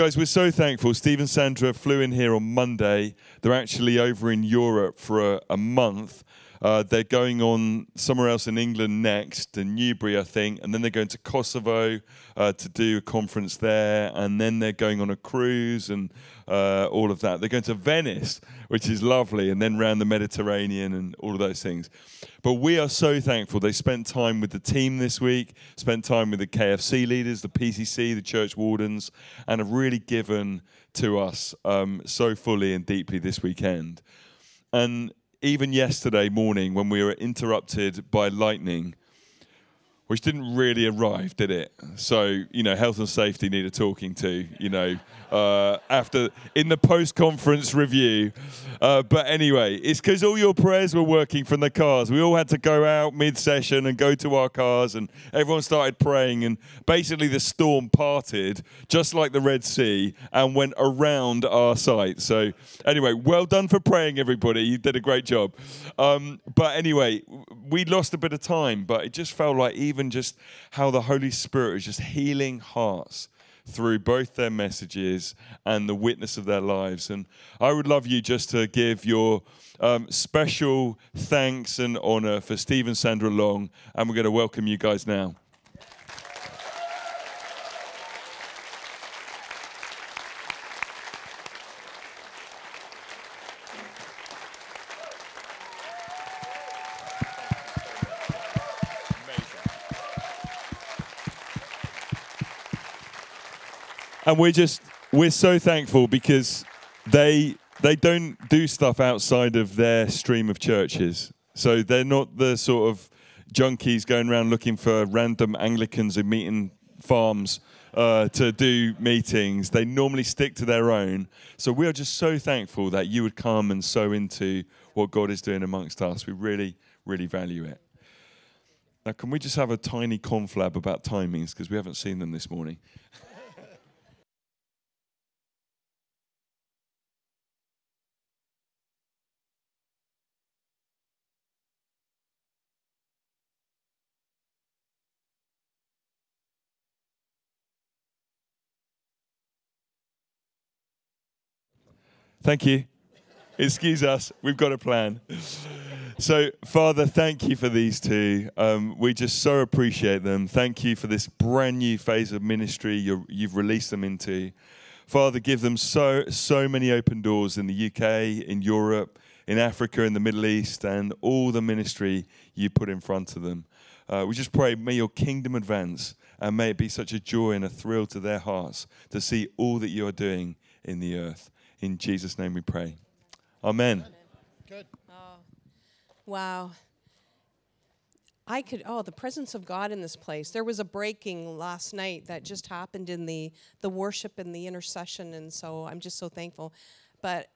Guys, we're so thankful. Steve and Sandra flew in here on Monday. They're actually over in Europe for a, a month. Uh, they're going on somewhere else in England next, in Newbury, I think, and then they're going to Kosovo uh, to do a conference there, and then they're going on a cruise and uh, all of that. They're going to Venice, which is lovely, and then round the Mediterranean and all of those things. But we are so thankful. They spent time with the team this week, spent time with the KFC leaders, the PCC, the church wardens, and have really given to us um, so fully and deeply this weekend. And even yesterday morning when we were interrupted by lightning, which didn't really arrive, did it? So, you know, health and safety needed talking to, you know, uh, after in the post conference review. Uh, but anyway, it's because all your prayers were working from the cars. We all had to go out mid session and go to our cars, and everyone started praying. And basically, the storm parted just like the Red Sea and went around our site. So, anyway, well done for praying, everybody. You did a great job. Um, but anyway, we lost a bit of time, but it just felt like even just how the Holy Spirit is just healing hearts through both their messages and the witness of their lives. And I would love you just to give your um, special thanks and honor for Steve and Sandra Long, and we're going to welcome you guys now. And we're just we're so thankful because they they don't do stuff outside of their stream of churches. So they're not the sort of junkies going around looking for random Anglicans in meeting farms uh, to do meetings. They normally stick to their own. So we are just so thankful that you would come and sow into what God is doing amongst us. We really, really value it. Now, can we just have a tiny conflab about timings because we haven't seen them this morning? Thank you. Excuse us. We've got a plan. So, Father, thank you for these two. Um, we just so appreciate them. Thank you for this brand new phase of ministry you have released them into. Father, give them so so many open doors in the UK, in Europe, in Africa, in the Middle East, and all the ministry you put in front of them. Uh, we just pray, may your kingdom advance, and may it be such a joy and a thrill to their hearts to see all that you are doing in the earth. In Jesus' name we pray. Amen. Good. Oh, wow. I could, oh, the presence of God in this place. There was a breaking last night that just happened in the, the worship and the intercession, and so I'm just so thankful. But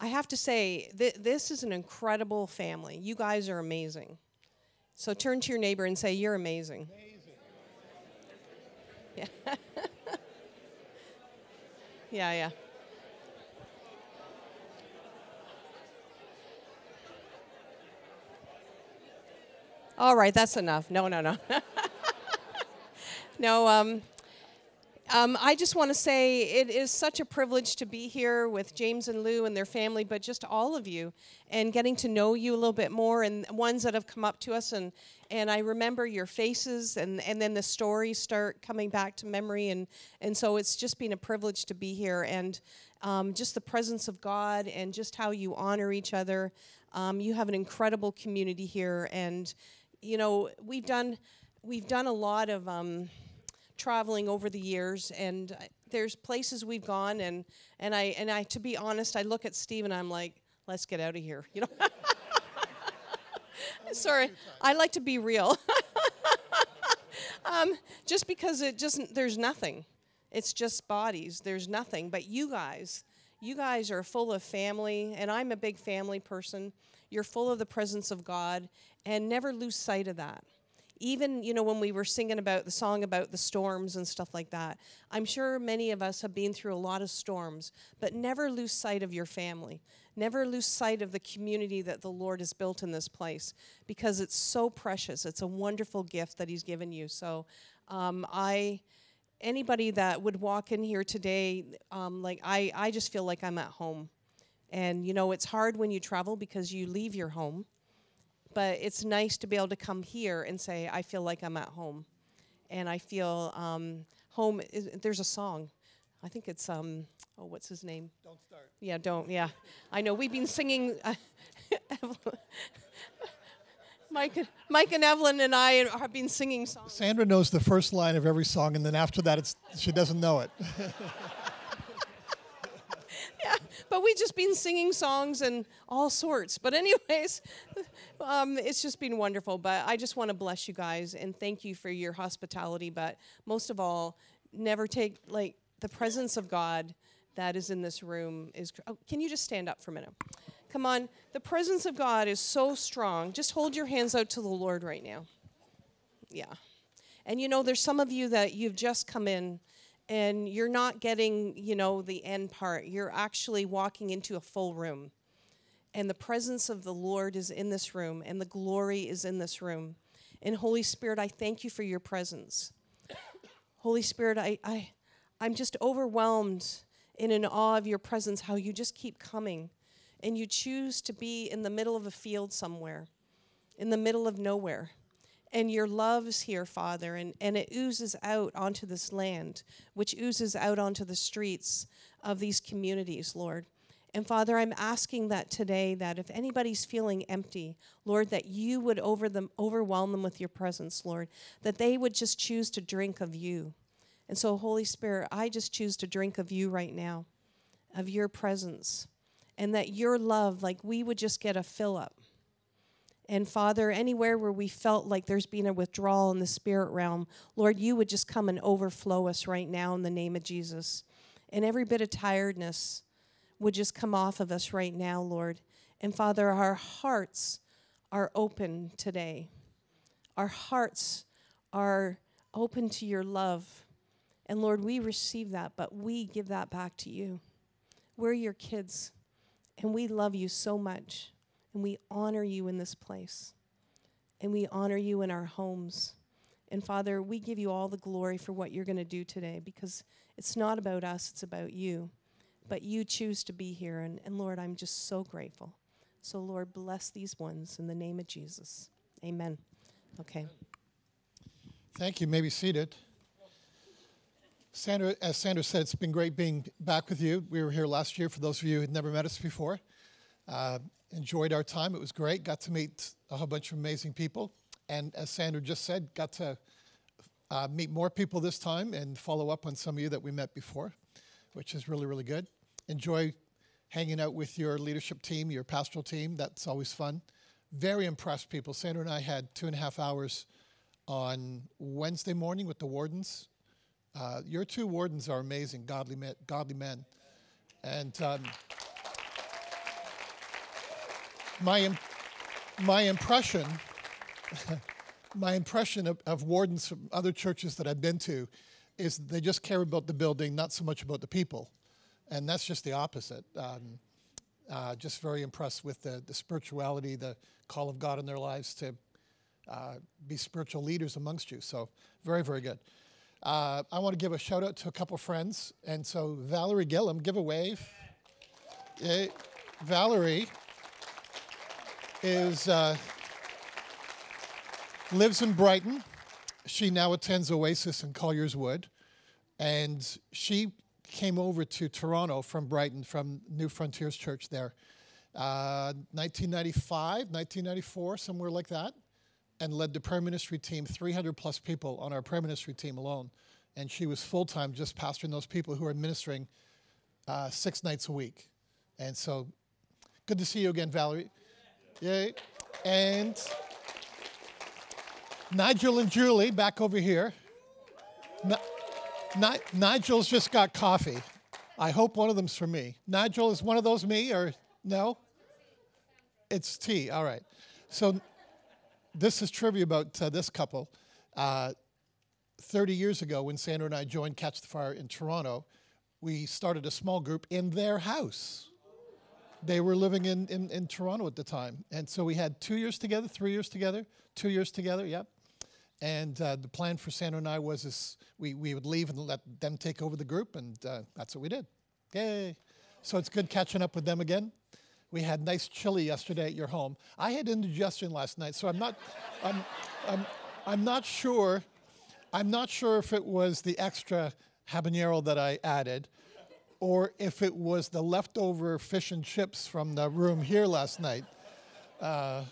I have to say, th- this is an incredible family. You guys are amazing. So turn to your neighbor and say, You're amazing. amazing. Yeah. yeah, yeah. All right, that's enough. No, no, no. no, um, um, I just want to say it is such a privilege to be here with James and Lou and their family, but just all of you and getting to know you a little bit more and ones that have come up to us and and I remember your faces and and then the stories start coming back to memory and and so it's just been a privilege to be here and um, just the presence of God and just how you honor each other. Um, you have an incredible community here and you know, we've done we've done a lot of um, traveling over the years, and there's places we've gone, and and I and I to be honest, I look at Steve and I'm like, let's get out of here, you know. Sorry, I like to be real. um, just because it just there's nothing, it's just bodies. There's nothing. But you guys, you guys are full of family, and I'm a big family person. You're full of the presence of God, and never lose sight of that. Even, you know, when we were singing about the song about the storms and stuff like that, I'm sure many of us have been through a lot of storms, but never lose sight of your family. Never lose sight of the community that the Lord has built in this place because it's so precious. It's a wonderful gift that He's given you. So um, I anybody that would walk in here today, um, like I, I just feel like I'm at home. And you know, it's hard when you travel because you leave your home, but it's nice to be able to come here and say, I feel like I'm at home. And I feel um, home. Is, there's a song. I think it's, um, oh, what's his name? Don't start. Yeah, don't. Yeah, I know. We've been singing. Uh, Mike, Mike and Evelyn and I have been singing songs. Sandra knows the first line of every song, and then after that, it's, she doesn't know it. but we've just been singing songs and all sorts. But anyways, um, it's just been wonderful. But I just want to bless you guys and thank you for your hospitality. But most of all, never take like the presence of God that is in this room is. Oh, can you just stand up for a minute? Come on. The presence of God is so strong. Just hold your hands out to the Lord right now. Yeah. And you know, there's some of you that you've just come in and you're not getting, you know, the end part. You're actually walking into a full room. And the presence of the Lord is in this room and the glory is in this room. And Holy Spirit, I thank you for your presence. Holy Spirit, I, I, I'm just overwhelmed in awe of your presence, how you just keep coming and you choose to be in the middle of a field somewhere, in the middle of nowhere. And your love is here, Father, and, and it oozes out onto this land, which oozes out onto the streets of these communities, Lord. And Father, I'm asking that today that if anybody's feeling empty, Lord, that you would over them, overwhelm them with your presence, Lord, that they would just choose to drink of you. And so, Holy Spirit, I just choose to drink of you right now, of your presence and that your love, like we would just get a fill up. And Father, anywhere where we felt like there's been a withdrawal in the spirit realm, Lord, you would just come and overflow us right now in the name of Jesus. And every bit of tiredness would just come off of us right now, Lord. And Father, our hearts are open today. Our hearts are open to your love. And Lord, we receive that, but we give that back to you. We're your kids. And we love you so much. And we honor you in this place. And we honor you in our homes. And Father, we give you all the glory for what you're going to do today because it's not about us, it's about you. But you choose to be here. And, and Lord, I'm just so grateful. So, Lord, bless these ones in the name of Jesus. Amen. Okay. Thank you. May be seated. Sandra, as Sandra said, it's been great being back with you. We were here last year for those of you who had never met us before. Uh, enjoyed our time. It was great. Got to meet a whole bunch of amazing people. And as Sandra just said, got to uh, meet more people this time and follow up on some of you that we met before, which is really, really good. Enjoy hanging out with your leadership team, your pastoral team. That's always fun. Very impressed people. Sandra and I had two and a half hours on Wednesday morning with the wardens uh, your two wardens are amazing, godly men. Godly men. And um, my, my impression, my impression of, of wardens from other churches that I've been to is they just care about the building, not so much about the people. And that's just the opposite. Um, uh, just very impressed with the, the spirituality, the call of God in their lives to uh, be spiritual leaders amongst you. So, very, very good. Uh, I want to give a shout out to a couple friends. And so, Valerie Gillum, give a wave. Yeah, Valerie is uh, lives in Brighton. She now attends Oasis in Colliers Wood, and she came over to Toronto from Brighton from New Frontiers Church there, uh, 1995, 1994, somewhere like that and led the prayer ministry team, 300 plus people on our prayer ministry team alone. And she was full time just pastoring those people who are ministering uh, six nights a week. And so, good to see you again, Valerie. Yay. And Nigel and Julie back over here. Ni- Nigel's just got coffee. I hope one of them's for me. Nigel, is one of those me or no? It's tea. All right. So this is trivia about uh, this couple. Uh, 30 years ago, when Sandra and I joined Catch the Fire in Toronto, we started a small group in their house. They were living in, in, in Toronto at the time. And so we had two years together, three years together, two years together, yep. And uh, the plan for Sandra and I was is we, we would leave and let them take over the group, and uh, that's what we did. Yay. So it's good catching up with them again. We had nice chili yesterday at your home. I had indigestion last night, so I'm not, I'm, I'm, I'm not sure. I'm not sure if it was the extra habanero that I added, or if it was the leftover fish and chips from the room here last night. Uh,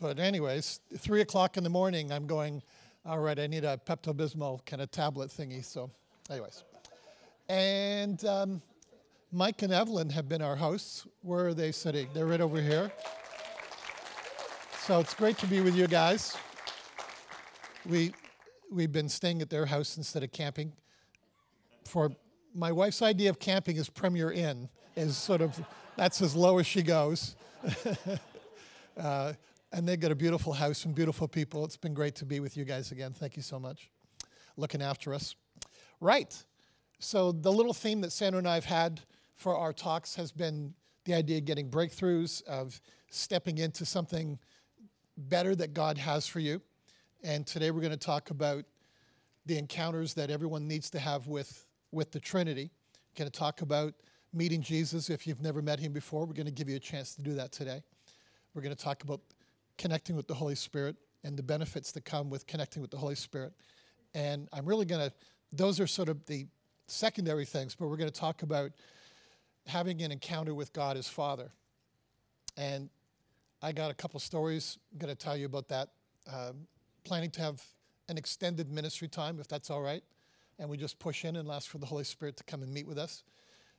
but anyways, three o'clock in the morning, I'm going. All right, I need a Pepto Bismol kind of tablet thingy. So, anyways, and um, Mike and Evelyn have been our hosts. Where are they sitting? They're right over here. So it's great to be with you guys. We we've been staying at their house instead of camping. For my wife's idea of camping is Premier Inn is sort of that's as low as she goes. uh, and they've got a beautiful house and beautiful people. It's been great to be with you guys again. Thank you so much. Looking after us. Right. So the little theme that Sandra and I have had for our talks has been the idea of getting breakthroughs, of stepping into something better that God has for you. And today we're going to talk about the encounters that everyone needs to have with, with the Trinity. We're going to talk about meeting Jesus if you've never met him before. We're going to give you a chance to do that today. We're going to talk about connecting with the Holy Spirit and the benefits that come with connecting with the Holy Spirit. And I'm really going to, those are sort of the secondary things, but we're going to talk about having an encounter with God as Father. And I got a couple stories I'm going to tell you about that. Um, planning to have an extended ministry time, if that's all right. And we just push in and ask for the Holy Spirit to come and meet with us.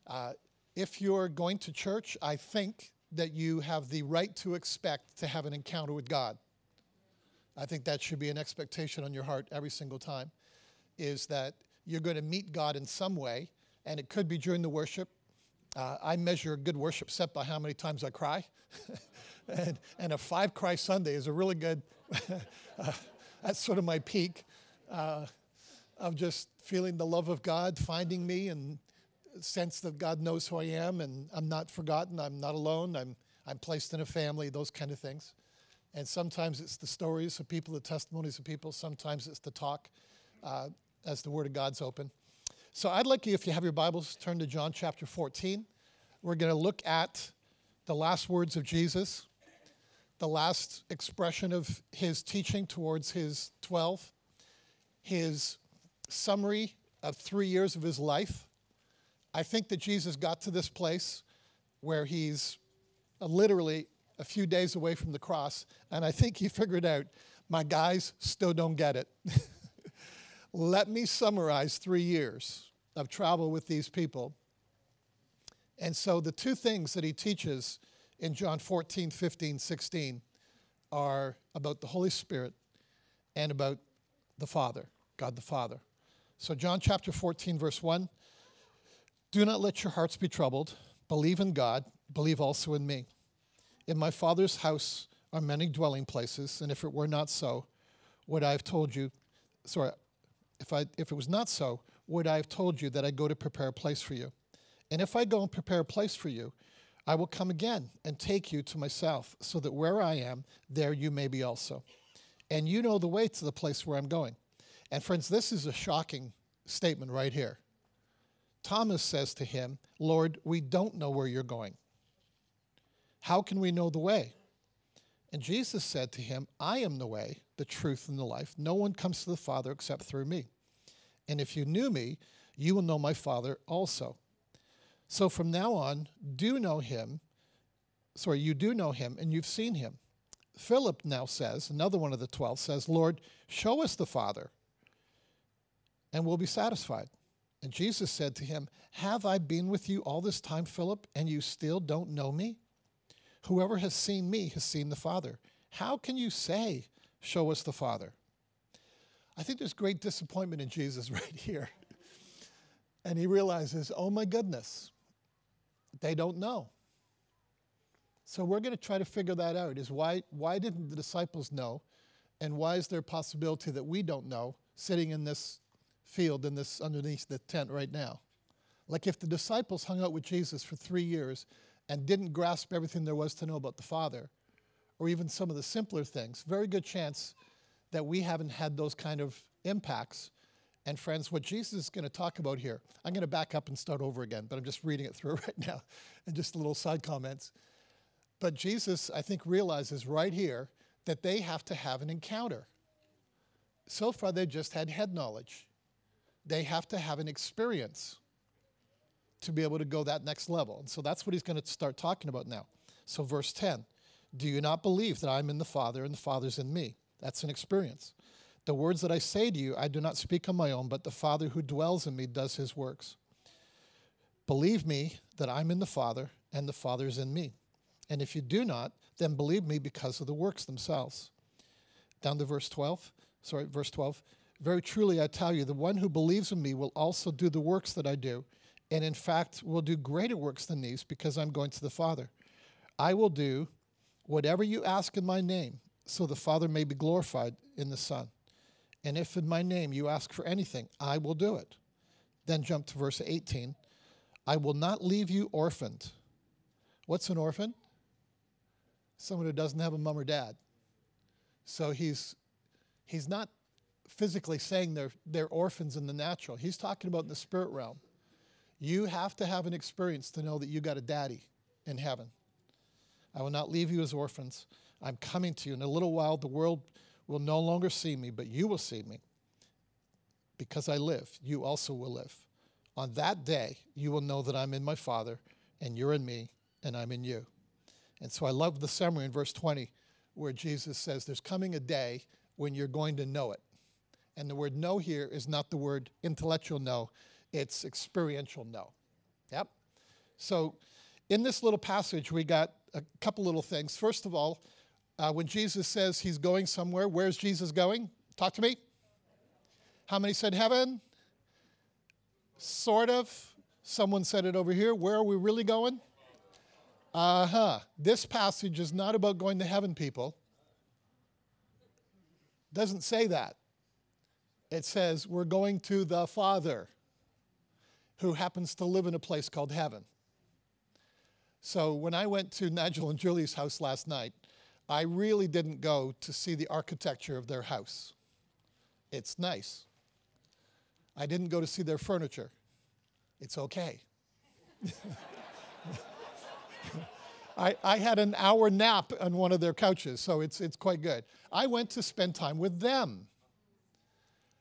Uh, if you're going to church, I think that you have the right to expect to have an encounter with God. I think that should be an expectation on your heart every single time, is that you're going to meet God in some way, and it could be during the worship. Uh, I measure a good worship set by how many times I cry. and, and a five cry Sunday is a really good, uh, that's sort of my peak uh, of just feeling the love of God, finding me, and sense that God knows who I am and I'm not forgotten, I'm not alone, I'm, I'm placed in a family, those kind of things. And sometimes it's the stories of people, the testimonies of people, sometimes it's the talk uh, as the Word of God's open. So I'd like you, if you have your Bibles, turn to John chapter 14. We're going to look at the last words of Jesus, the last expression of his teaching towards his 12, his summary of three years of his life I think that Jesus got to this place where he's uh, literally a few days away from the cross, and I think he figured out my guys still don't get it. Let me summarize three years of travel with these people. And so the two things that he teaches in John 14, 15, 16 are about the Holy Spirit and about the Father, God the Father. So, John chapter 14, verse 1 do not let your hearts be troubled. Believe in God, believe also in me. In my Father's house are many dwelling places, and if it were not so, would I have told you, sorry, if, I, if it was not so, would I have told you that I go to prepare a place for you? And if I go and prepare a place for you, I will come again and take you to myself, so that where I am, there you may be also. And you know the way to the place where I'm going. And friends, this is a shocking statement right here. Thomas says to him, Lord, we don't know where you're going. How can we know the way? And Jesus said to him, I am the way, the truth, and the life. No one comes to the Father except through me. And if you knew me, you will know my Father also. So from now on, do know him. Sorry, you do know him, and you've seen him. Philip now says, another one of the twelve says, Lord, show us the Father, and we'll be satisfied. And Jesus said to him, Have I been with you all this time, Philip, and you still don't know me? Whoever has seen me has seen the Father. How can you say, Show us the Father? I think there's great disappointment in Jesus right here. and he realizes, Oh my goodness, they don't know. So we're going to try to figure that out is why, why didn't the disciples know? And why is there a possibility that we don't know sitting in this field in this underneath the tent right now. Like if the disciples hung out with Jesus for three years and didn't grasp everything there was to know about the Father, or even some of the simpler things, very good chance that we haven't had those kind of impacts. And friends, what Jesus is going to talk about here, I'm going to back up and start over again, but I'm just reading it through right now and just a little side comments. But Jesus, I think, realizes right here that they have to have an encounter. So far, they just had head knowledge. They have to have an experience to be able to go that next level. And so that's what he's going to start talking about now. So, verse 10 Do you not believe that I'm in the Father and the Father's in me? That's an experience. The words that I say to you, I do not speak on my own, but the Father who dwells in me does his works. Believe me that I'm in the Father and the Father is in me. And if you do not, then believe me because of the works themselves. Down to verse 12. Sorry, verse 12. Very truly I tell you, the one who believes in me will also do the works that I do, and in fact will do greater works than these because I'm going to the Father. I will do whatever you ask in my name, so the Father may be glorified in the Son. And if in my name you ask for anything, I will do it. Then jump to verse 18. I will not leave you orphaned. What's an orphan? Someone who doesn't have a mom or dad. So he's he's not physically saying they're they're orphans in the natural. He's talking about in the spirit realm. You have to have an experience to know that you got a daddy in heaven. I will not leave you as orphans. I'm coming to you. In a little while, the world will no longer see me, but you will see me. Because I live, you also will live. On that day, you will know that I'm in my Father, and you're in me, and I'm in you. And so I love the summary in verse 20 where Jesus says, There's coming a day when you're going to know it. And the word know here is not the word intellectual know, it's experiential know. Yep. So in this little passage, we got a couple little things. First of all, uh, when Jesus says he's going somewhere, where's Jesus going? Talk to me. How many said heaven? Sort of. Someone said it over here. Where are we really going? Uh huh. This passage is not about going to heaven, people. Doesn't say that. It says we're going to the Father who happens to live in a place called heaven. So when I went to Nigel and Julie's house last night, I really didn't go to see the architecture of their house. It's nice. I didn't go to see their furniture. It's okay. I, I had an hour nap on one of their couches, so it's, it's quite good. I went to spend time with them.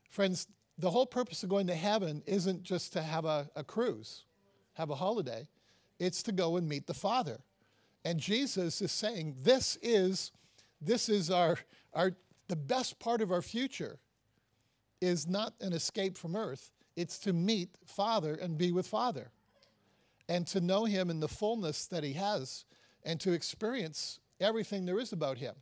Friends, the whole purpose of going to heaven isn't just to have a, a cruise, have a holiday, it's to go and meet the Father. And Jesus is saying, this is, this is our, our, the best part of our future is not an escape from earth, it's to meet Father and be with Father and to know Him in the fullness that He has and to experience everything there is about Him.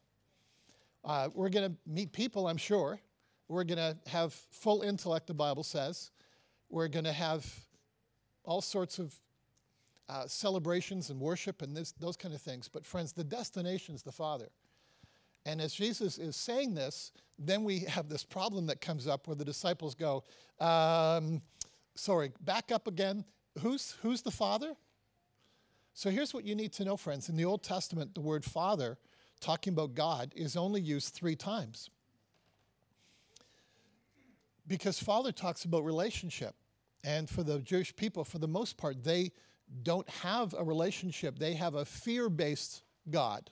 Uh, we're going to meet people, I'm sure. We're going to have full intellect, the Bible says. We're going to have all sorts of uh, celebrations and worship and this, those kind of things. But, friends, the destination is the Father. And as Jesus is saying this, then we have this problem that comes up where the disciples go, um, sorry, back up again. Who's, who's the Father? So here's what you need to know, friends. In the Old Testament, the word Father, talking about God, is only used three times. Because Father talks about relationship. And for the Jewish people, for the most part, they don't have a relationship, they have a fear based God.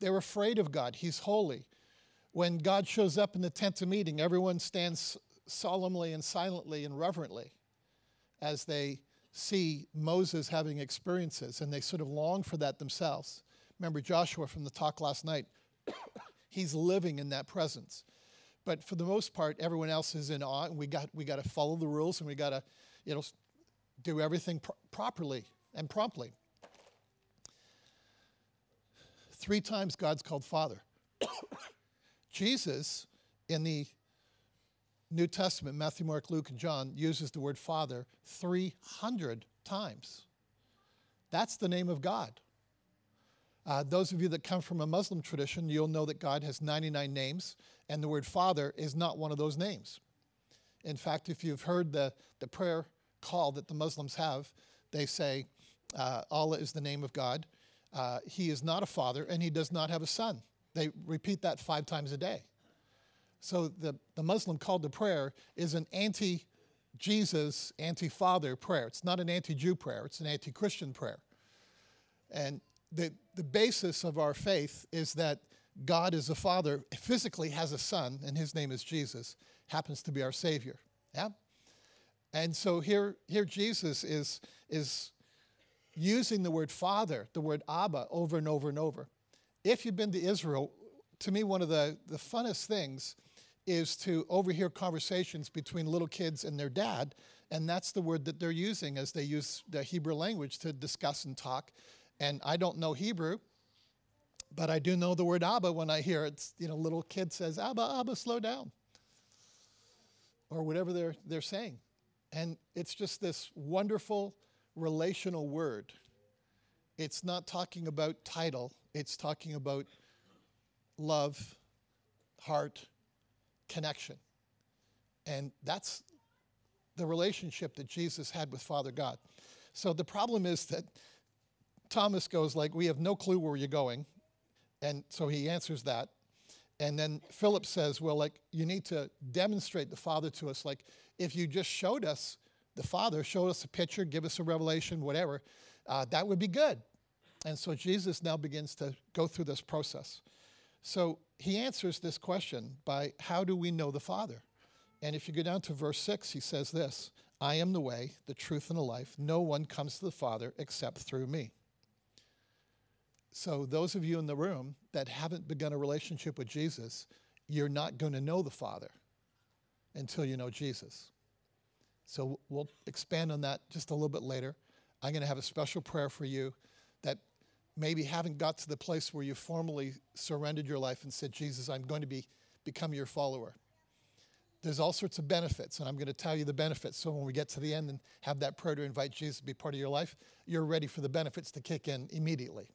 They're afraid of God, He's holy. When God shows up in the tent of meeting, everyone stands solemnly and silently and reverently as they see Moses having experiences and they sort of long for that themselves. Remember Joshua from the talk last night? He's living in that presence. But for the most part, everyone else is in awe, and we got, we got to follow the rules and we got to you know, do everything pro- properly and promptly. Three times God's called Father. Jesus, in the New Testament, Matthew, Mark, Luke, and John, uses the word Father 300 times. That's the name of God. Uh, those of you that come from a Muslim tradition, you'll know that God has 99 names, and the word Father is not one of those names. In fact, if you've heard the, the prayer call that the Muslims have, they say, uh, Allah is the name of God. Uh, he is not a father, and he does not have a son. They repeat that five times a day. So the, the Muslim call to prayer is an anti Jesus, anti Father prayer. It's not an anti Jew prayer, it's an anti Christian prayer. And the, the basis of our faith is that God is a father, physically has a son, and his name is Jesus, happens to be our Savior. Yeah? And so here, here Jesus is, is using the word father, the word Abba, over and over and over. If you've been to Israel, to me, one of the, the funnest things is to overhear conversations between little kids and their dad, and that's the word that they're using as they use the Hebrew language to discuss and talk. And I don't know Hebrew, but I do know the word Abba when I hear it. You know, little kid says, Abba, Abba, slow down. Or whatever they're, they're saying. And it's just this wonderful relational word. It's not talking about title, it's talking about love, heart, connection. And that's the relationship that Jesus had with Father God. So the problem is that Thomas goes like, "We have no clue where you're going." And so he answers that. And then Philip says, Well, like, you need to demonstrate the Father to us. Like, if you just showed us the Father, show us a picture, give us a revelation, whatever, uh, that would be good. And so Jesus now begins to go through this process. So he answers this question by how do we know the Father? And if you go down to verse 6, he says this I am the way, the truth, and the life. No one comes to the Father except through me. So, those of you in the room that haven't begun a relationship with Jesus, you're not going to know the Father until you know Jesus. So, we'll expand on that just a little bit later. I'm going to have a special prayer for you that maybe haven't got to the place where you formally surrendered your life and said, Jesus, I'm going to be, become your follower. There's all sorts of benefits, and I'm going to tell you the benefits. So when we get to the end and have that prayer to invite Jesus to be part of your life, you're ready for the benefits to kick in immediately.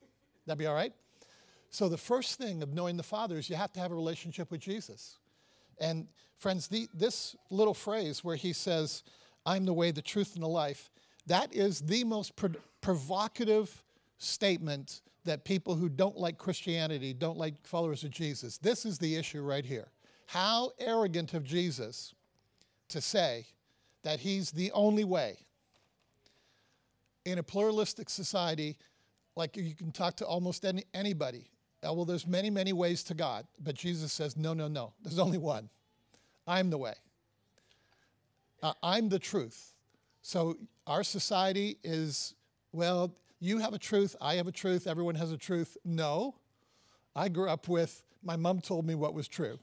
That be all right? So, the first thing of knowing the Father is you have to have a relationship with Jesus. And, friends, the, this little phrase where he says, I'm the way, the truth, and the life, that is the most pro- provocative statement that people who don't like Christianity, don't like followers of Jesus, this is the issue right here. How arrogant of Jesus to say that he's the only way. In a pluralistic society, like you can talk to almost any, anybody. Uh, well, there's many, many ways to God, but Jesus says, no, no, no. There's only one. I'm the way. Uh, I'm the truth. So our society is, well, you have a truth, I have a truth, everyone has a truth. No. I grew up with my mom told me what was true.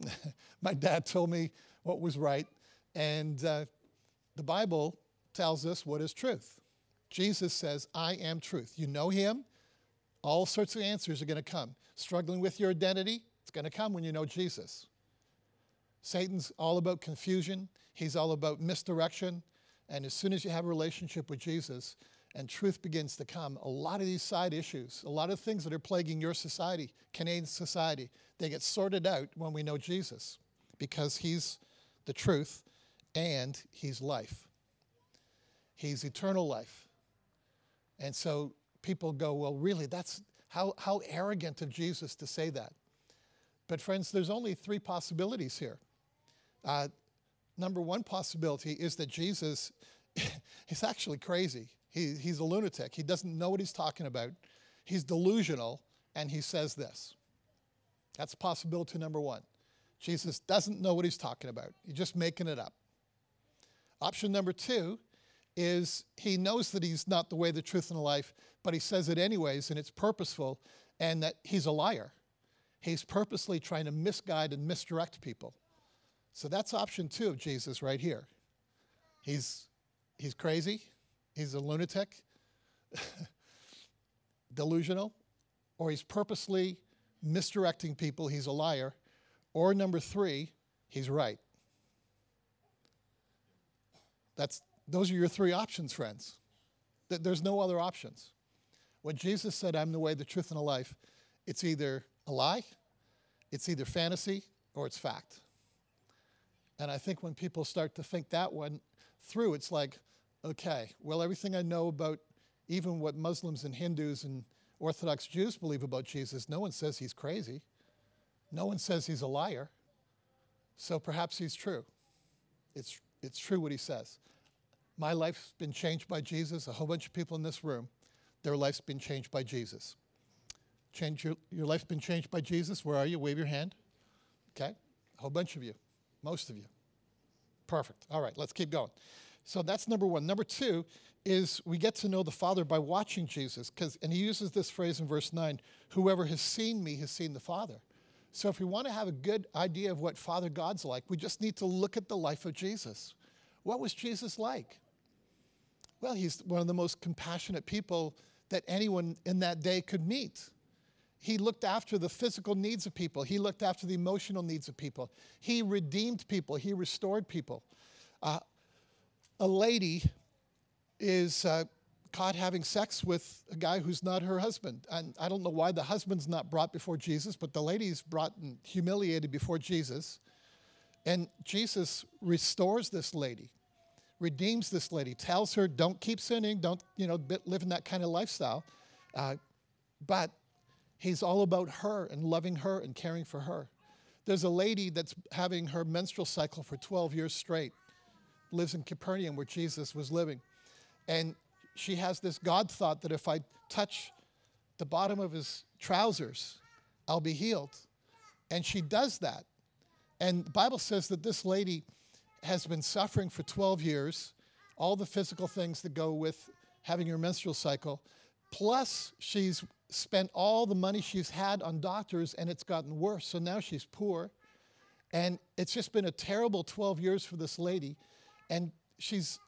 my dad told me what was right. And uh, the Bible tells us what is truth. Jesus says, I am truth. You know him, all sorts of answers are going to come. Struggling with your identity, it's going to come when you know Jesus. Satan's all about confusion, he's all about misdirection. And as soon as you have a relationship with Jesus and truth begins to come, a lot of these side issues, a lot of things that are plaguing your society, Canadian society, they get sorted out when we know Jesus because he's the truth and he's life. He's eternal life. And so people go, well, really, that's how, how arrogant of Jesus to say that. But, friends, there's only three possibilities here. Uh, number one possibility is that Jesus is actually crazy. He, he's a lunatic. He doesn't know what he's talking about. He's delusional, and he says this. That's possibility number one. Jesus doesn't know what he's talking about. He's just making it up. Option number two is he knows that he's not the way, the truth, and the life, but he says it anyways, and it's purposeful, and that he's a liar. He's purposely trying to misguide and misdirect people. So that's option two of Jesus right here. He's, he's crazy, he's a lunatic, delusional, or he's purposely misdirecting people, he's a liar. Or number three, he's right. That's those are your three options, friends. There's no other options. When Jesus said, I'm the way, the truth, and the life, it's either a lie, it's either fantasy, or it's fact. And I think when people start to think that one through, it's like, okay, well, everything I know about even what Muslims and Hindus and Orthodox Jews believe about Jesus, no one says he's crazy. No one says he's a liar. So perhaps he's true. It's, it's true what he says. My life's been changed by Jesus. A whole bunch of people in this room, their life's been changed by Jesus. Change your, your life's been changed by Jesus. Where are you? Wave your hand. Okay? A whole bunch of you, most of you. Perfect. All right, let's keep going. So that's number one. Number two is we get to know the Father by watching Jesus, because and he uses this phrase in verse nine: "Whoever has seen me has seen the Father." So if we want to have a good idea of what Father God's like, we just need to look at the life of Jesus. What was Jesus like? Well, he's one of the most compassionate people that anyone in that day could meet. He looked after the physical needs of people. He looked after the emotional needs of people. He redeemed people. He restored people. Uh, a lady is uh, caught having sex with a guy who's not her husband. And I don't know why the husband's not brought before Jesus, but the lady's brought and humiliated before Jesus. And Jesus restores this lady, redeems this lady, tells her, don't keep sinning, don't, you know, live in that kind of lifestyle. Uh, but He's all about her and loving her and caring for her. There's a lady that's having her menstrual cycle for 12 years straight, lives in Capernaum where Jesus was living. And she has this God thought that if I touch the bottom of his trousers, I'll be healed. And she does that. And the Bible says that this lady has been suffering for 12 years, all the physical things that go with having your menstrual cycle. Plus, she's spent all the money she's had on doctors and it's gotten worse. So now she's poor. And it's just been a terrible 12 years for this lady. And she's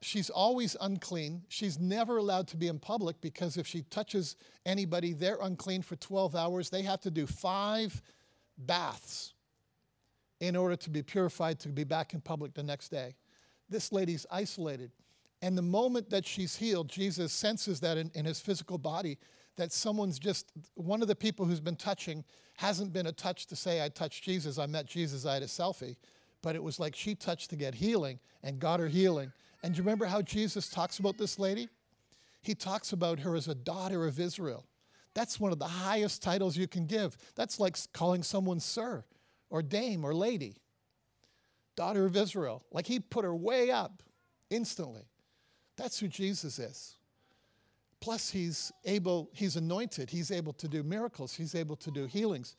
she's always unclean. She's never allowed to be in public because if she touches anybody, they're unclean for 12 hours. They have to do five baths in order to be purified to be back in public the next day. This lady's isolated. And the moment that she's healed, Jesus senses that in, in his physical body that someone's just, one of the people who's been touching hasn't been a touch to say, I touched Jesus, I met Jesus, I had a selfie. But it was like she touched to get healing and got her healing. And do you remember how Jesus talks about this lady? He talks about her as a daughter of Israel. That's one of the highest titles you can give. That's like calling someone sir or dame or lady. Daughter of Israel. Like he put her way up instantly. That's who Jesus is. Plus, he's able, he's anointed, he's able to do miracles, he's able to do healings.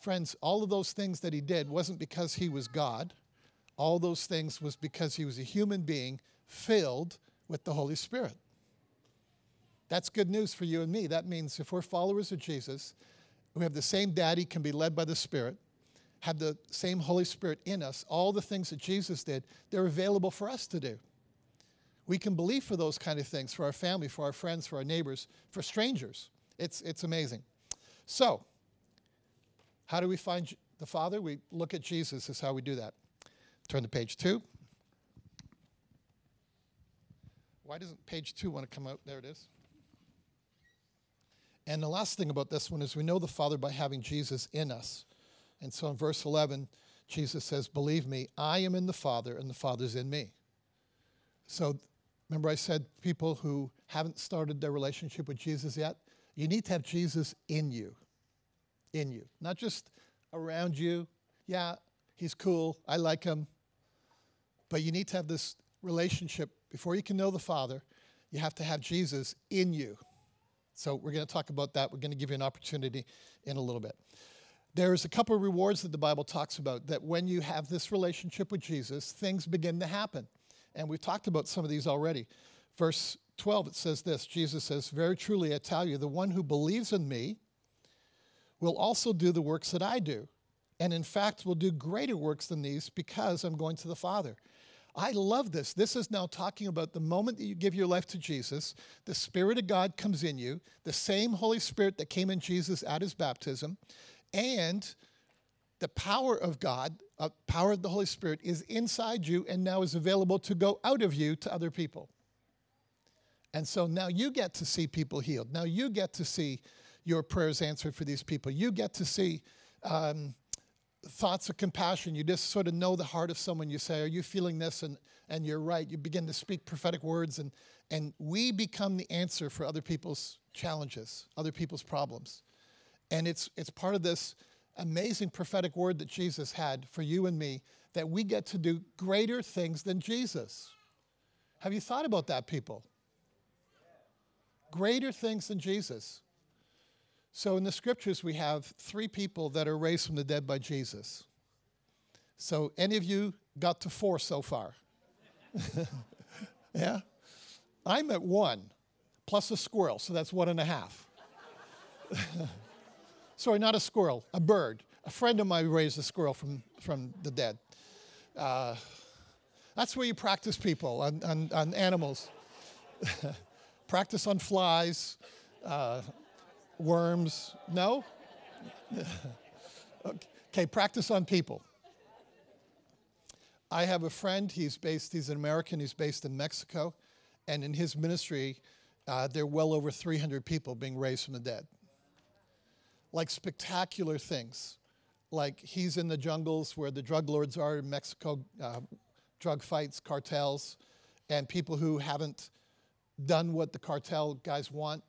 Friends, all of those things that he did wasn't because he was God. All those things was because he was a human being filled with the Holy Spirit. That's good news for you and me. That means if we're followers of Jesus, we have the same daddy, can be led by the Spirit, have the same Holy Spirit in us, all the things that Jesus did, they're available for us to do. We can believe for those kind of things for our family, for our friends, for our neighbors, for strangers. It's, it's amazing. So, how do we find the Father? We look at Jesus, is how we do that. Turn to page two. Why doesn't page two want to come out? There it is. And the last thing about this one is we know the Father by having Jesus in us. And so in verse 11, Jesus says, Believe me, I am in the Father, and the Father's in me. So Remember, I said people who haven't started their relationship with Jesus yet, you need to have Jesus in you. In you. Not just around you. Yeah, he's cool. I like him. But you need to have this relationship. Before you can know the Father, you have to have Jesus in you. So we're going to talk about that. We're going to give you an opportunity in a little bit. There's a couple of rewards that the Bible talks about that when you have this relationship with Jesus, things begin to happen. And we've talked about some of these already. Verse 12, it says this Jesus says, Very truly, I tell you, the one who believes in me will also do the works that I do. And in fact, will do greater works than these because I'm going to the Father. I love this. This is now talking about the moment that you give your life to Jesus, the Spirit of God comes in you, the same Holy Spirit that came in Jesus at his baptism, and the power of God, uh, power of the Holy Spirit, is inside you and now is available to go out of you to other people. And so now you get to see people healed. Now you get to see your prayers answered for these people. You get to see um, thoughts of compassion. You just sort of know the heart of someone. You say, Are you feeling this? And, and you're right. You begin to speak prophetic words, and, and we become the answer for other people's challenges, other people's problems. And it's, it's part of this amazing prophetic word that Jesus had for you and me that we get to do greater things than Jesus. Have you thought about that, people? Greater things than Jesus. So in the scriptures, we have three people that are raised from the dead by Jesus. So, any of you got to four so far? yeah? I'm at one, plus a squirrel, so that's one and a half. Sorry, not a squirrel, a bird. A friend of mine raised a squirrel from, from the dead. Uh, that's where you practice people on, on, on animals. practice on flies, uh, worms. No? okay, practice on people. I have a friend, he's based, he's an American, he's based in Mexico, and in his ministry, uh, there are well over 300 people being raised from the dead. Like spectacular things. Like he's in the jungles where the drug lords are in Mexico, uh, drug fights, cartels, and people who haven't done what the cartel guys want,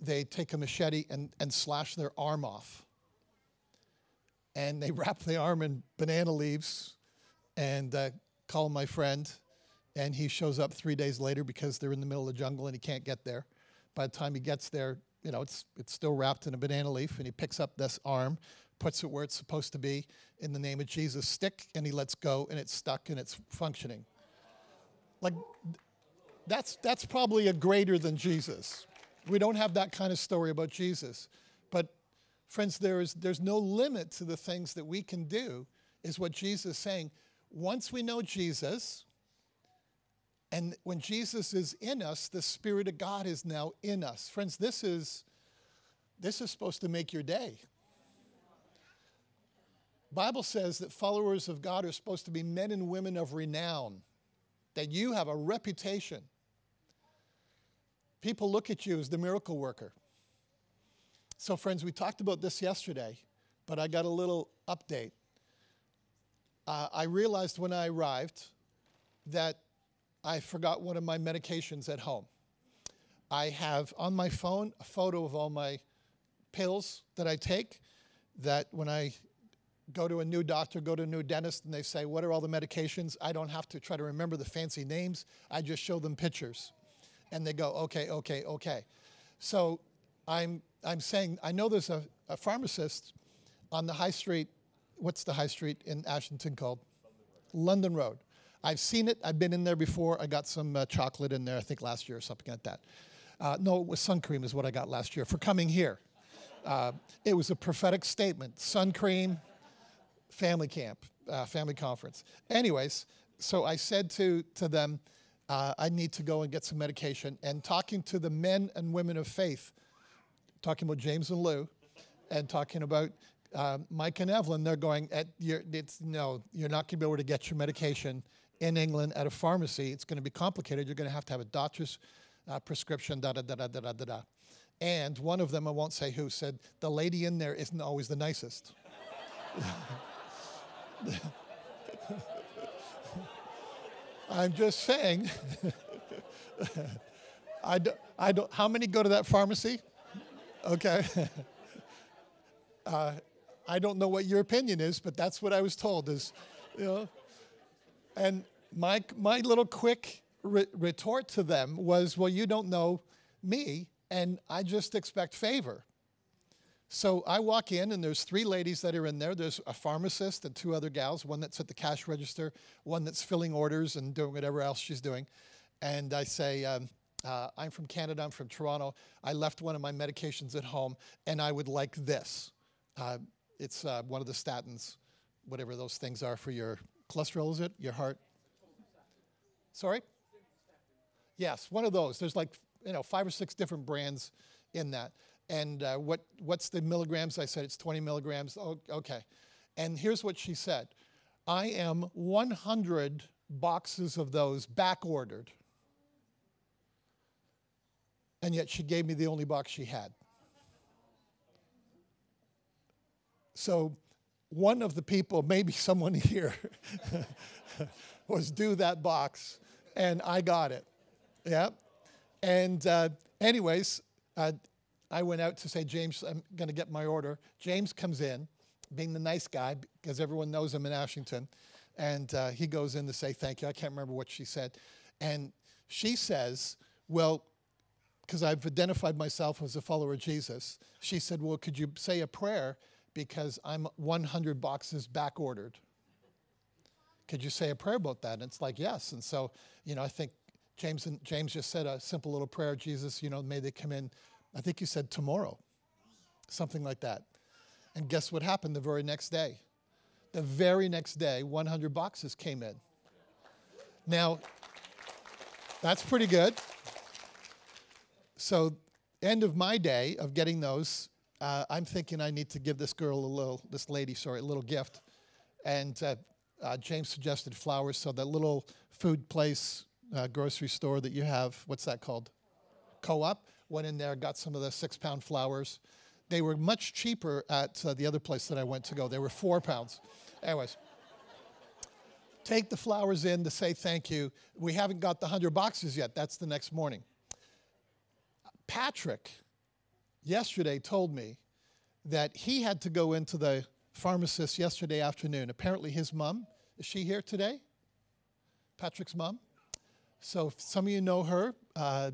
they take a machete and, and slash their arm off. And they wrap the arm in banana leaves and uh, call my friend, and he shows up three days later because they're in the middle of the jungle and he can't get there. By the time he gets there, you know, it's, it's still wrapped in a banana leaf, and he picks up this arm, puts it where it's supposed to be, in the name of Jesus, stick, and he lets go, and it's stuck and it's functioning. Like, that's, that's probably a greater than Jesus. We don't have that kind of story about Jesus. But, friends, there is, there's no limit to the things that we can do, is what Jesus is saying once we know Jesus, and when Jesus is in us, the Spirit of God is now in us. Friends, this is this is supposed to make your day. Bible says that followers of God are supposed to be men and women of renown, that you have a reputation. People look at you as the miracle worker. So, friends, we talked about this yesterday, but I got a little update uh, I realized when I arrived that I forgot one of my medications at home. I have on my phone a photo of all my pills that I take. That when I go to a new doctor, go to a new dentist, and they say, What are all the medications? I don't have to try to remember the fancy names. I just show them pictures. And they go, Okay, okay, okay. So I'm, I'm saying, I know there's a, a pharmacist on the high street what's the high street in Ashington called? London Road. I've seen it. I've been in there before. I got some uh, chocolate in there, I think last year or something like that. Uh, no, it was sun cream is what I got last year for coming here. Uh, it was a prophetic statement. Sun cream, family camp, uh, family conference. Anyways, so I said to, to them, uh, I need to go and get some medication. And talking to the men and women of faith, talking about James and Lou, and talking about uh, Mike and Evelyn, they're going, at your, it's, no, you're not going to be able to get your medication in England at a pharmacy. It's going to be complicated. You're going to have to have a doctor's uh, prescription, da da da da da da da. And one of them, I won't say who, said, the lady in there isn't always the nicest. I'm just saying. I, do, I don't, how many go to that pharmacy? Okay. Uh, I don't know what your opinion is, but that's what I was told is, you know. And my, my little quick re- retort to them was, well, you don't know me, and I just expect favor. So I walk in, and there's three ladies that are in there. There's a pharmacist and two other gals, one that's at the cash register, one that's filling orders and doing whatever else she's doing. And I say, um, uh, I'm from Canada, I'm from Toronto. I left one of my medications at home, and I would like this. Uh, it's uh, one of the statins, whatever those things are for your cholesterol, is it? Your heart? Sorry? Yes, one of those. There's like, you know, five or six different brands in that. And uh, what, what's the milligrams? I said it's 20 milligrams. Oh, okay. And here's what she said I am 100 boxes of those back ordered. And yet she gave me the only box she had. So one of the people, maybe someone here, was due that box, and I got it. Yeah. And uh, anyways, uh, I went out to say, James, I'm going to get my order. James comes in, being the nice guy, because everyone knows him in Ashington. And uh, he goes in to say thank you. I can't remember what she said. And she says, Well, because I've identified myself as a follower of Jesus, she said, Well, could you say a prayer because I'm 100 boxes back ordered? Could you say a prayer about that? And it's like, Yes. And so, you know, I think James, and, James just said a simple little prayer Jesus, you know, may they come in, I think you said tomorrow, something like that. And guess what happened the very next day? The very next day, 100 boxes came in. Now, that's pretty good. So, end of my day of getting those, uh, I'm thinking I need to give this girl a little, this lady, sorry, a little gift. And uh, uh, James suggested flowers, so that little food place, uh, grocery store that you have, what's that called? Co op. Went in there, got some of the six pound flowers. They were much cheaper at uh, the other place that I went to go. They were four pounds. Anyways, take the flowers in to say thank you. We haven't got the 100 boxes yet. That's the next morning. Patrick yesterday told me that he had to go into the pharmacist yesterday afternoon. Apparently, his mom, is she here today? Patrick's mom? So, some of you know her. Uh,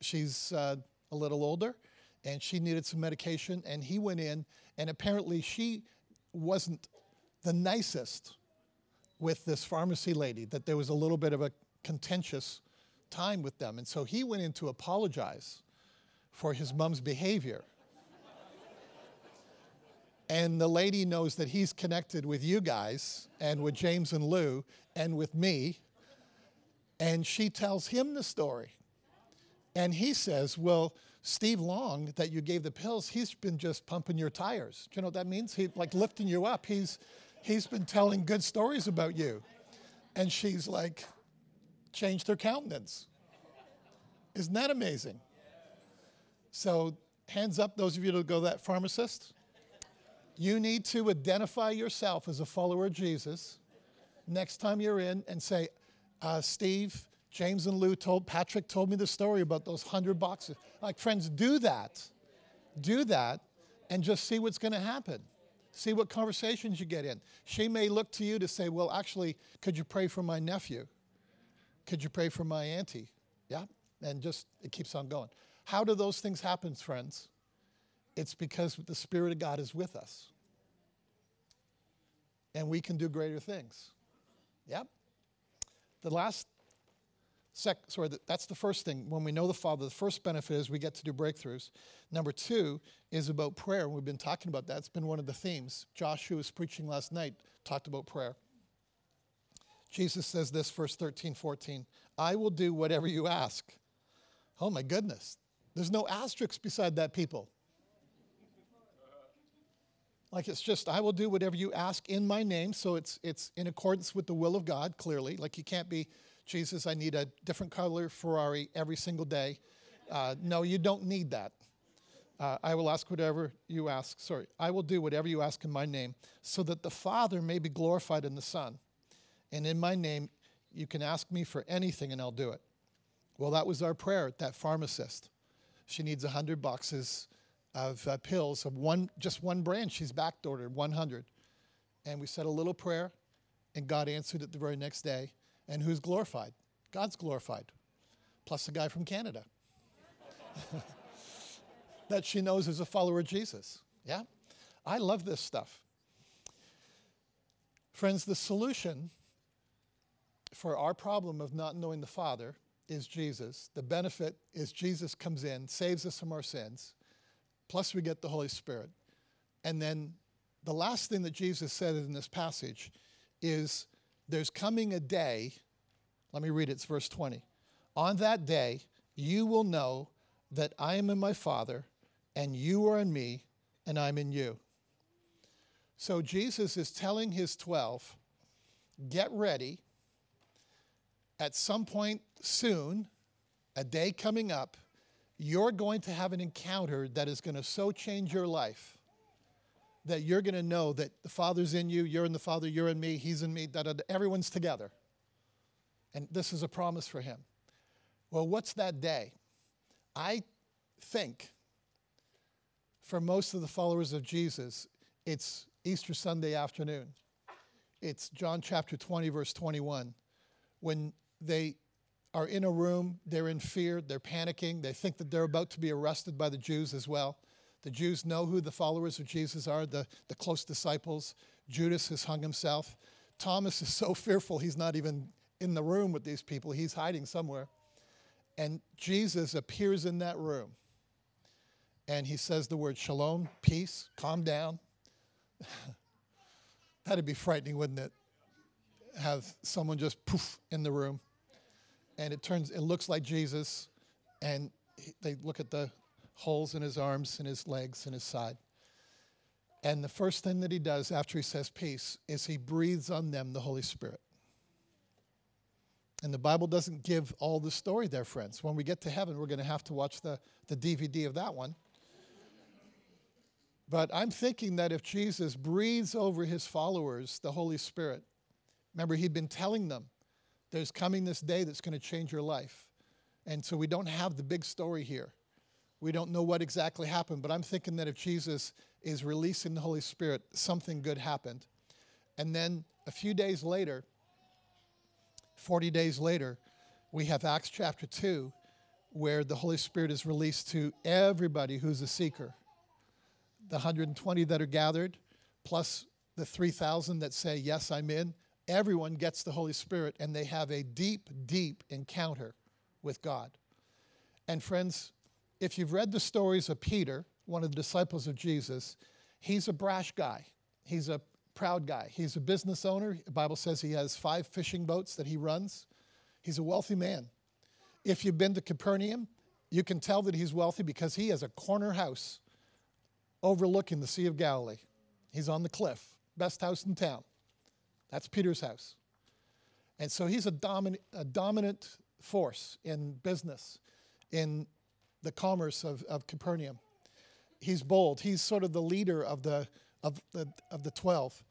she's uh, a little older and she needed some medication, and he went in, and apparently she wasn't the nicest with this pharmacy lady, that there was a little bit of a contentious time with them. And so he went in to apologize for his mom's behavior. And the lady knows that he's connected with you guys and with James and Lou and with me. And she tells him the story. And he says, Well, Steve Long, that you gave the pills, he's been just pumping your tires. Do you know what that means? He like lifting you up. He's he's been telling good stories about you. And she's like changed her countenance. Isn't that amazing? So, hands up, those of you that go that pharmacist. You need to identify yourself as a follower of Jesus next time you're in and say, uh, Steve, James and Lou told, Patrick told me the story about those hundred boxes. Like, friends, do that. Do that and just see what's going to happen. See what conversations you get in. She may look to you to say, Well, actually, could you pray for my nephew? Could you pray for my auntie? Yeah? And just, it keeps on going. How do those things happen, friends? It's because the Spirit of God is with us. And we can do greater things. Yep. The last Sec, sorry, that's the first thing. When we know the Father, the first benefit is we get to do breakthroughs. Number two is about prayer. We've been talking about that. It's been one of the themes. Josh, who was preaching last night, talked about prayer. Jesus says this, verse 13, 14 I will do whatever you ask. Oh my goodness. There's no asterisks beside that, people. Like it's just, I will do whatever you ask in my name. So it's, it's in accordance with the will of God, clearly. Like you can't be Jesus, I need a different color Ferrari every single day. Uh, no, you don't need that. Uh, I will ask whatever you ask. Sorry, I will do whatever you ask in my name, so that the Father may be glorified in the Son. And in my name, you can ask me for anything and I'll do it. Well, that was our prayer at that pharmacist. She needs 100 boxes of uh, pills of one, just one brand. She's back ordered 100. And we said a little prayer, and God answered it the very next day. And who's glorified? God's glorified, plus a guy from Canada that she knows is a follower of Jesus. Yeah? I love this stuff. Friends, the solution for our problem of not knowing the Father is Jesus. The benefit is Jesus comes in, saves us from our sins, plus we get the Holy Spirit. And then the last thing that Jesus said in this passage is there's coming a day, let me read it, it's verse 20. On that day, you will know that I am in my Father, and you are in me, and I'm in you. So Jesus is telling his 12, get ready. At some point soon, a day coming up, you're going to have an encounter that is going to so change your life that you're going to know that the Father's in you, you're in the Father, you're in me, He's in me, da, everyone's together. And this is a promise for Him. Well, what's that day? I think for most of the followers of Jesus, it's Easter Sunday afternoon. It's John chapter 20, verse 21. When they are in a room, they're in fear, they're panicking, they think that they're about to be arrested by the Jews as well. The Jews know who the followers of Jesus are, the, the close disciples. Judas has hung himself. Thomas is so fearful, he's not even in the room with these people, he's hiding somewhere. And Jesus appears in that room and he says the word shalom, peace, calm down. That'd be frightening, wouldn't it? Have someone just poof in the room. And it turns, it looks like Jesus, and he, they look at the holes in his arms and his legs and his side. And the first thing that he does after he says peace is he breathes on them the Holy Spirit. And the Bible doesn't give all the story there, friends. When we get to heaven, we're going to have to watch the, the DVD of that one. But I'm thinking that if Jesus breathes over his followers the Holy Spirit, remember, he'd been telling them, there's coming this day that's going to change your life. And so we don't have the big story here. We don't know what exactly happened, but I'm thinking that if Jesus is releasing the Holy Spirit, something good happened. And then a few days later, 40 days later, we have Acts chapter 2, where the Holy Spirit is released to everybody who's a seeker the 120 that are gathered, plus the 3,000 that say, Yes, I'm in, everyone gets the Holy Spirit and they have a deep, deep encounter with God. And friends, if you've read the stories of Peter, one of the disciples of Jesus, he's a brash guy. He's a proud guy. He's a business owner. The Bible says he has five fishing boats that he runs. He's a wealthy man. If you've been to Capernaum, you can tell that he's wealthy because he has a corner house overlooking the Sea of Galilee. He's on the cliff, best house in town. That's Peter's house. And so he's a, domin- a dominant force in business, in the commerce of, of Capernaum. He's bold. He's sort of the leader of the, of, the, of the 12.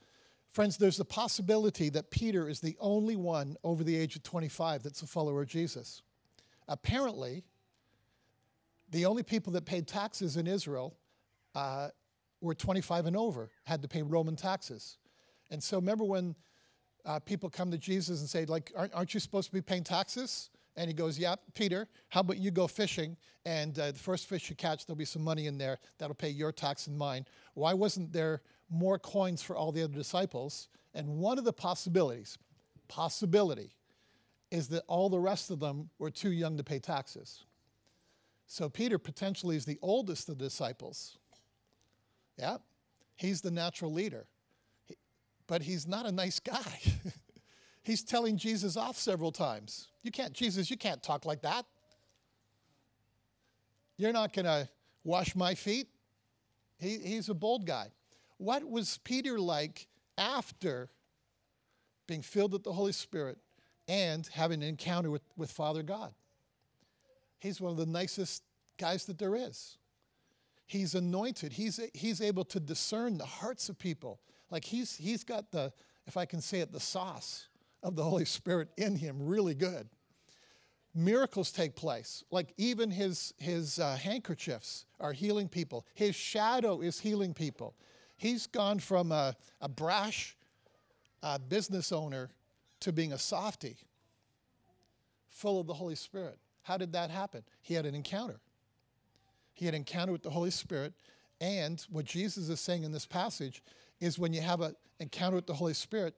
Friends, there's a possibility that Peter is the only one over the age of 25 that's a follower of Jesus. Apparently, the only people that paid taxes in Israel uh, were 25 and over, had to pay Roman taxes. And so remember when uh, people come to Jesus and say, like, aren't, aren't, you supposed to be paying taxes? And he goes, yeah, Peter, how about you go fishing and uh, the first fish you catch, there'll be some money in there that'll pay your tax and mine. Why wasn't there more coins for all the other disciples? And one of the possibilities, possibility, is that all the rest of them were too young to pay taxes. So Peter potentially is the oldest of the disciples yeah, he's the natural leader. But he's not a nice guy. he's telling Jesus off several times. You can't, Jesus, you can't talk like that. You're not going to wash my feet. He, he's a bold guy. What was Peter like after being filled with the Holy Spirit and having an encounter with, with Father God? He's one of the nicest guys that there is. He's anointed. He's, he's able to discern the hearts of people. Like he's, he's got the, if I can say it, the sauce of the Holy Spirit in him really good. Miracles take place. Like even his, his uh, handkerchiefs are healing people, his shadow is healing people. He's gone from a, a brash uh, business owner to being a softy, full of the Holy Spirit. How did that happen? He had an encounter. He had an encounter with the Holy Spirit. And what Jesus is saying in this passage is when you have an encounter with the Holy Spirit,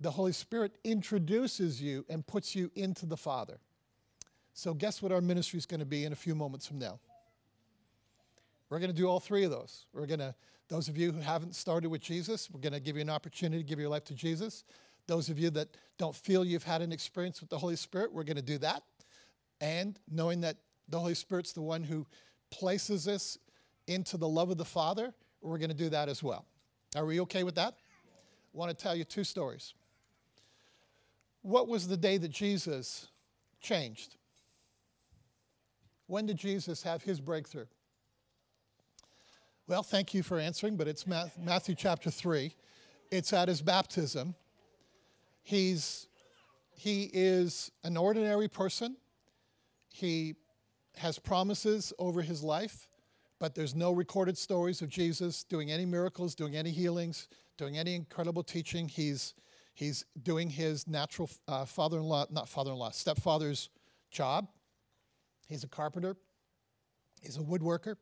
the Holy Spirit introduces you and puts you into the Father. So, guess what our ministry is going to be in a few moments from now? We're going to do all three of those. We're going to, those of you who haven't started with Jesus, we're going to give you an opportunity to give your life to Jesus. Those of you that don't feel you've had an experience with the Holy Spirit, we're going to do that. And knowing that the Holy Spirit's the one who places us into the love of the Father, we're going to do that as well. Are we okay with that? I want to tell you two stories. What was the day that Jesus changed? When did Jesus have his breakthrough? Well, thank you for answering, but it's Matthew chapter 3. It's at his baptism. He's, he is an ordinary person. He has promises over his life, but there's no recorded stories of Jesus doing any miracles, doing any healings, doing any incredible teaching. He's, he's doing his natural uh, father in law, not father in law, stepfather's job. He's a carpenter, he's a woodworker.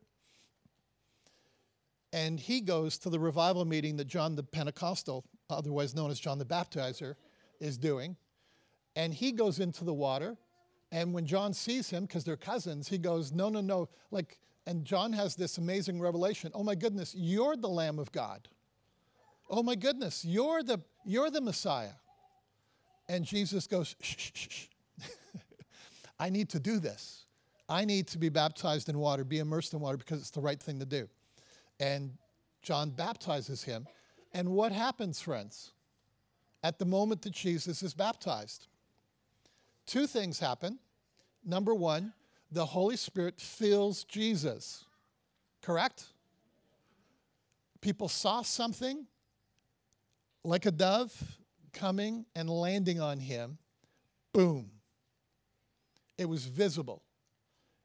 And he goes to the revival meeting that John the Pentecostal, otherwise known as John the Baptizer, is doing. And he goes into the water. And when John sees him, because they're cousins, he goes, No, no, no. Like, and John has this amazing revelation. Oh my goodness, you're the Lamb of God. Oh my goodness, you're the you're the Messiah. And Jesus goes, shh, shh, shh. I need to do this. I need to be baptized in water, be immersed in water because it's the right thing to do. And John baptizes him. And what happens, friends? At the moment that Jesus is baptized, two things happen. Number one, the Holy Spirit fills Jesus. Correct? People saw something like a dove coming and landing on him. Boom. It was visible.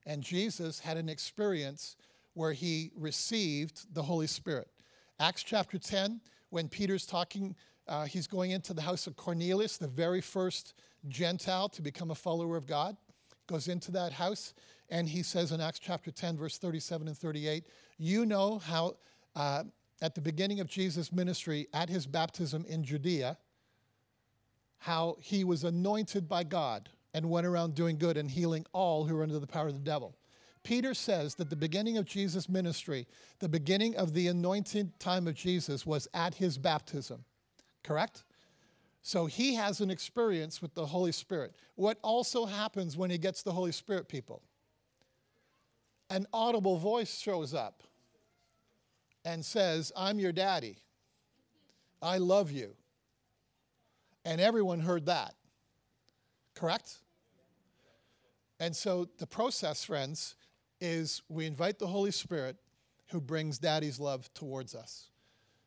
And Jesus had an experience where he received the Holy Spirit. Acts chapter 10, when Peter's talking, uh, he's going into the house of Cornelius, the very first Gentile to become a follower of God, goes into that house, and he says in Acts chapter 10, verse 37 and 38, You know how uh, at the beginning of Jesus' ministry, at his baptism in Judea, how he was anointed by God and went around doing good and healing all who were under the power of the devil. Peter says that the beginning of Jesus' ministry, the beginning of the anointed time of Jesus was at his baptism. Correct? So he has an experience with the Holy Spirit. What also happens when he gets the Holy Spirit, people? An audible voice shows up and says, I'm your daddy. I love you. And everyone heard that. Correct? And so the process, friends, is we invite the Holy Spirit who brings daddy's love towards us.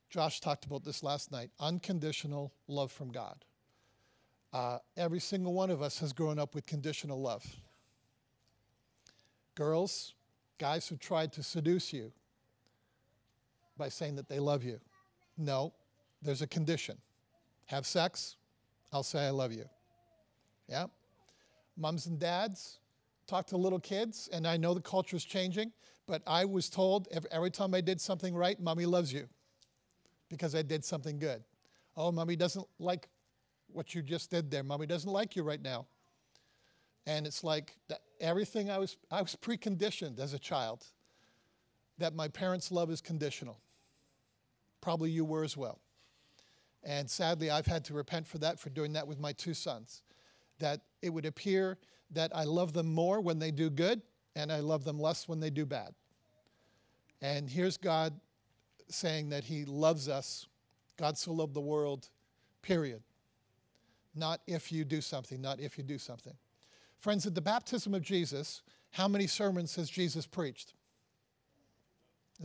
Josh talked about this last night unconditional love from God. Uh, every single one of us has grown up with conditional love. Girls, guys who tried to seduce you by saying that they love you. No, there's a condition. Have sex, I'll say I love you. Yeah? Moms and dads, talk to little kids, and I know the culture is changing, but I was told every, every time I did something right, mommy loves you because I did something good. Oh, mommy doesn't like what you just did there. Mommy doesn't like you right now. And it's like everything I was, I was preconditioned as a child that my parents' love is conditional. Probably you were as well. And sadly, I've had to repent for that, for doing that with my two sons. That it would appear that I love them more when they do good, and I love them less when they do bad. And here's God saying that He loves us. God so loved the world, period. Not if you do something, not if you do something. Friends, at the baptism of Jesus, how many sermons has Jesus preached?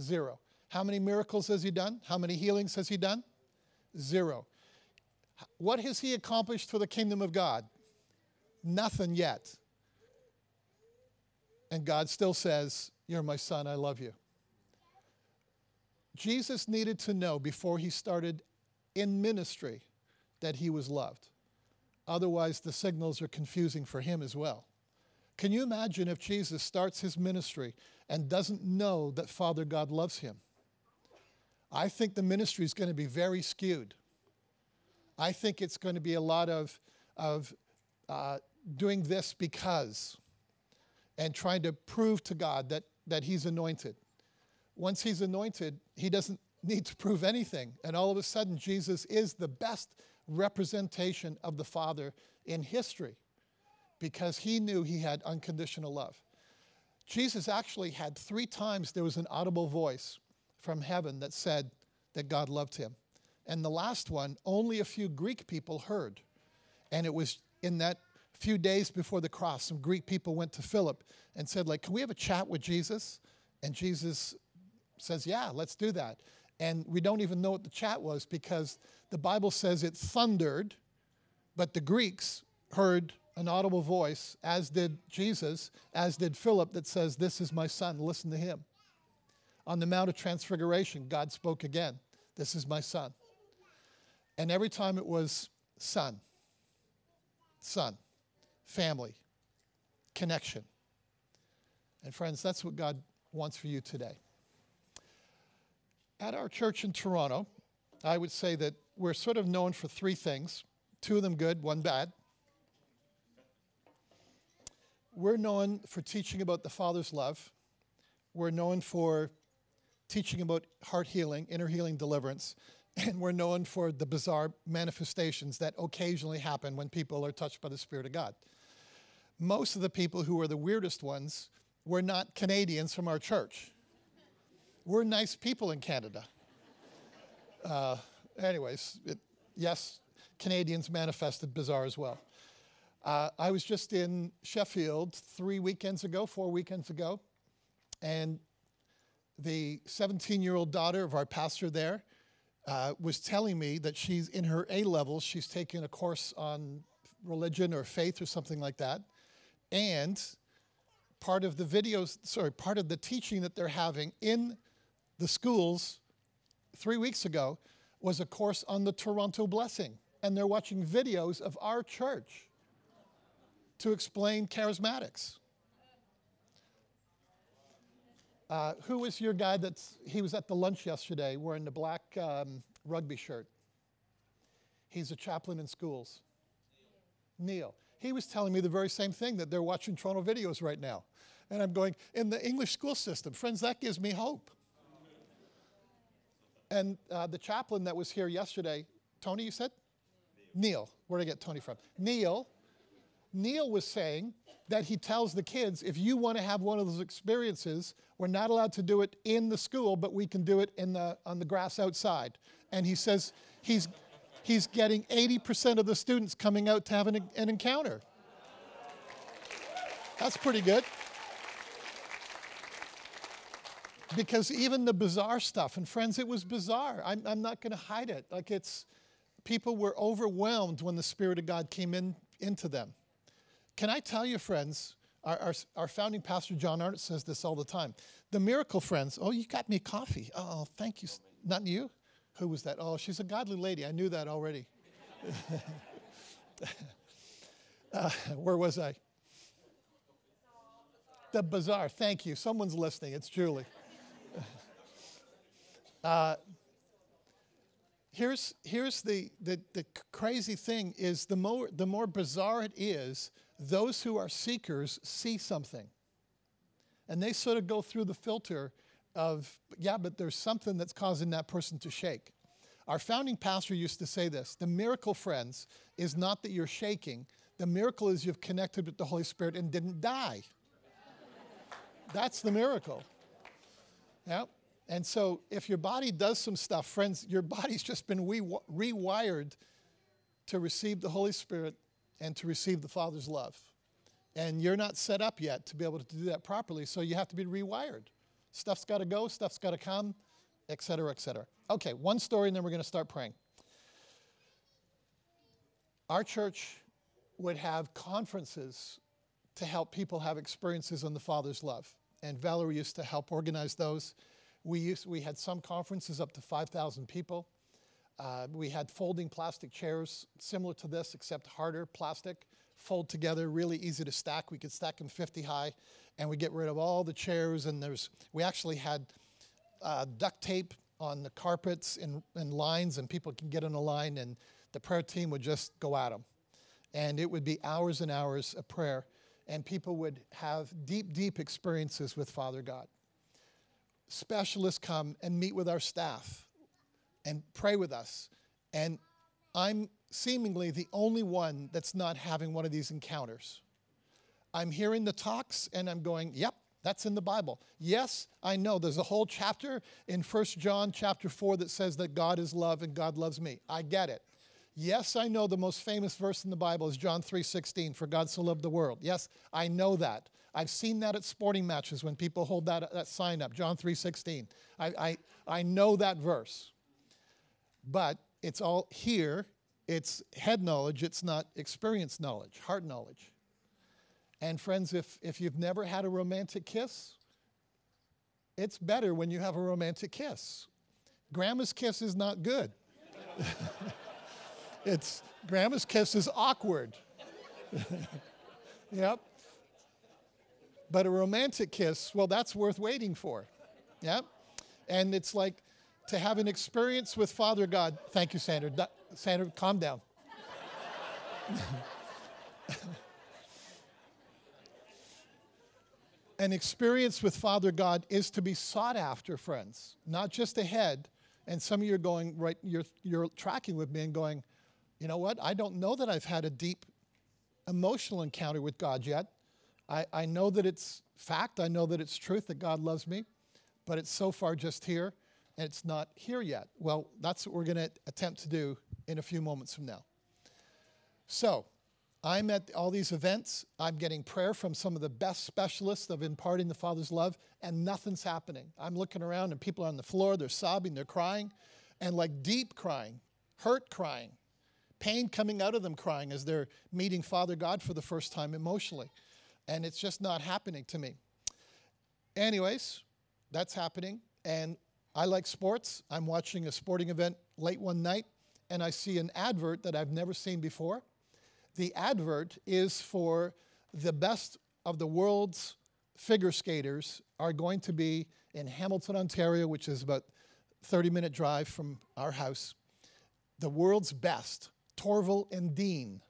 Zero. How many miracles has he done? How many healings has he done? Zero. What has he accomplished for the kingdom of God? Nothing yet. And God still says, You're my son, I love you. Jesus needed to know before he started in ministry that he was loved. Otherwise, the signals are confusing for him as well. Can you imagine if Jesus starts his ministry and doesn't know that Father God loves him? I think the ministry is going to be very skewed. I think it's going to be a lot of, of uh, doing this because and trying to prove to God that, that he's anointed. Once he's anointed, he doesn't need to prove anything. And all of a sudden, Jesus is the best representation of the Father in history because he knew he had unconditional love. Jesus actually had three times there was an audible voice from heaven that said that God loved him. And the last one, only a few Greek people heard. And it was in that few days before the cross, some Greek people went to Philip and said, like, can we have a chat with Jesus? And Jesus says, yeah, let's do that. And we don't even know what the chat was because the Bible says it thundered, but the Greeks heard an audible voice, as did Jesus, as did Philip, that says, This is my son, listen to him. On the Mount of Transfiguration, God spoke again, This is my son. And every time it was son, son, family, connection. And friends, that's what God wants for you today. At our church in Toronto, I would say that we're sort of known for three things two of them good, one bad. We're known for teaching about the Father's love. We're known for teaching about heart healing, inner healing, deliverance. And we're known for the bizarre manifestations that occasionally happen when people are touched by the Spirit of God. Most of the people who are the weirdest ones were not Canadians from our church. We're nice people in Canada. Uh, anyways, it, yes, Canadians manifested bizarre as well. Uh, I was just in Sheffield three weekends ago, four weekends ago, and the 17 year old daughter of our pastor there uh, was telling me that she's in her A levels, she's taking a course on religion or faith or something like that. And part of the videos, sorry, part of the teaching that they're having in the schools three weeks ago was a course on the Toronto blessing. And they're watching videos of our church to explain charismatics. Uh, who was your guy that's, he was at the lunch yesterday wearing the black um, rugby shirt? He's a chaplain in schools. Neil. He was telling me the very same thing that they're watching Toronto videos right now. And I'm going, in the English school system, friends, that gives me hope. And uh, the chaplain that was here yesterday, Tony, you said? Neil. Where did I get Tony from? Neil. Neil was saying that he tells the kids if you want to have one of those experiences, we're not allowed to do it in the school, but we can do it in the, on the grass outside. And he says he's, he's getting 80% of the students coming out to have an, an encounter. That's pretty good. Because even the bizarre stuff, and friends, it was bizarre. I'm, I'm not going to hide it. Like it's, people were overwhelmed when the Spirit of God came in into them. Can I tell you, friends, our, our, our, founding pastor, John Arnott, says this all the time. The miracle friends, oh, you got me coffee. Oh, thank you. Not you? Who was that? Oh, she's a godly lady. I knew that already. uh, where was I? The bizarre. Thank you. Someone's listening. It's Julie. Uh, here's here's the, the, the crazy thing is the more the more bizarre it is, those who are seekers see something. And they sort of go through the filter of, yeah, but there's something that's causing that person to shake. Our founding pastor used to say this the miracle, friends, is not that you're shaking, the miracle is you've connected with the Holy Spirit and didn't die. That's the miracle. Yeah. And so if your body does some stuff, friends, your body's just been rewired to receive the Holy Spirit and to receive the Father's love. And you're not set up yet to be able to do that properly, so you have to be rewired. Stuff's got to go, stuff's got to come, et cetera, et cetera. Okay, one story, and then we're going to start praying. Our church would have conferences to help people have experiences on the Father's love. And Valerie used to help organize those. We, used, we had some conferences up to 5,000 people. Uh, we had folding plastic chairs similar to this, except harder plastic, fold together, really easy to stack. We could stack them 50 high, and we get rid of all the chairs. And there's, we actually had uh, duct tape on the carpets in, in lines, and people can get in a line, and the prayer team would just go at them. And it would be hours and hours of prayer, and people would have deep, deep experiences with Father God specialists come and meet with our staff and pray with us. And I'm seemingly the only one that's not having one of these encounters. I'm hearing the talks and I'm going, yep, that's in the Bible. Yes, I know there's a whole chapter in First John chapter 4 that says that God is love and God loves me. I get it. Yes, I know the most famous verse in the Bible is John 3:16, for God so loved the world. Yes, I know that. I've seen that at sporting matches when people hold that, that sign up, John 3.16. I, I, I know that verse. But it's all here. It's head knowledge. It's not experience knowledge, heart knowledge. And friends, if, if you've never had a romantic kiss, it's better when you have a romantic kiss. Grandma's kiss is not good. it's grandma's kiss is awkward. yep. But a romantic kiss, well, that's worth waiting for. Yeah? And it's like to have an experience with Father God. Thank you, Sandra. Sandra, calm down. an experience with Father God is to be sought after, friends, not just ahead. And some of you are going, right, you're, you're tracking with me and going, you know what? I don't know that I've had a deep emotional encounter with God yet. I, I know that it's fact, I know that it's truth that God loves me, but it's so far just here and it's not here yet. Well, that's what we're going to attempt to do in a few moments from now. So, I'm at all these events. I'm getting prayer from some of the best specialists of imparting the Father's love, and nothing's happening. I'm looking around, and people are on the floor. They're sobbing, they're crying, and like deep crying, hurt crying, pain coming out of them crying as they're meeting Father God for the first time emotionally. And it's just not happening to me. Anyways, that's happening. And I like sports. I'm watching a sporting event late one night, and I see an advert that I've never seen before the advert is for the best of the world's figure skaters are going to be in Hamilton, Ontario, which is about 30 minute drive from our house. The world's best, Torvill and Dean,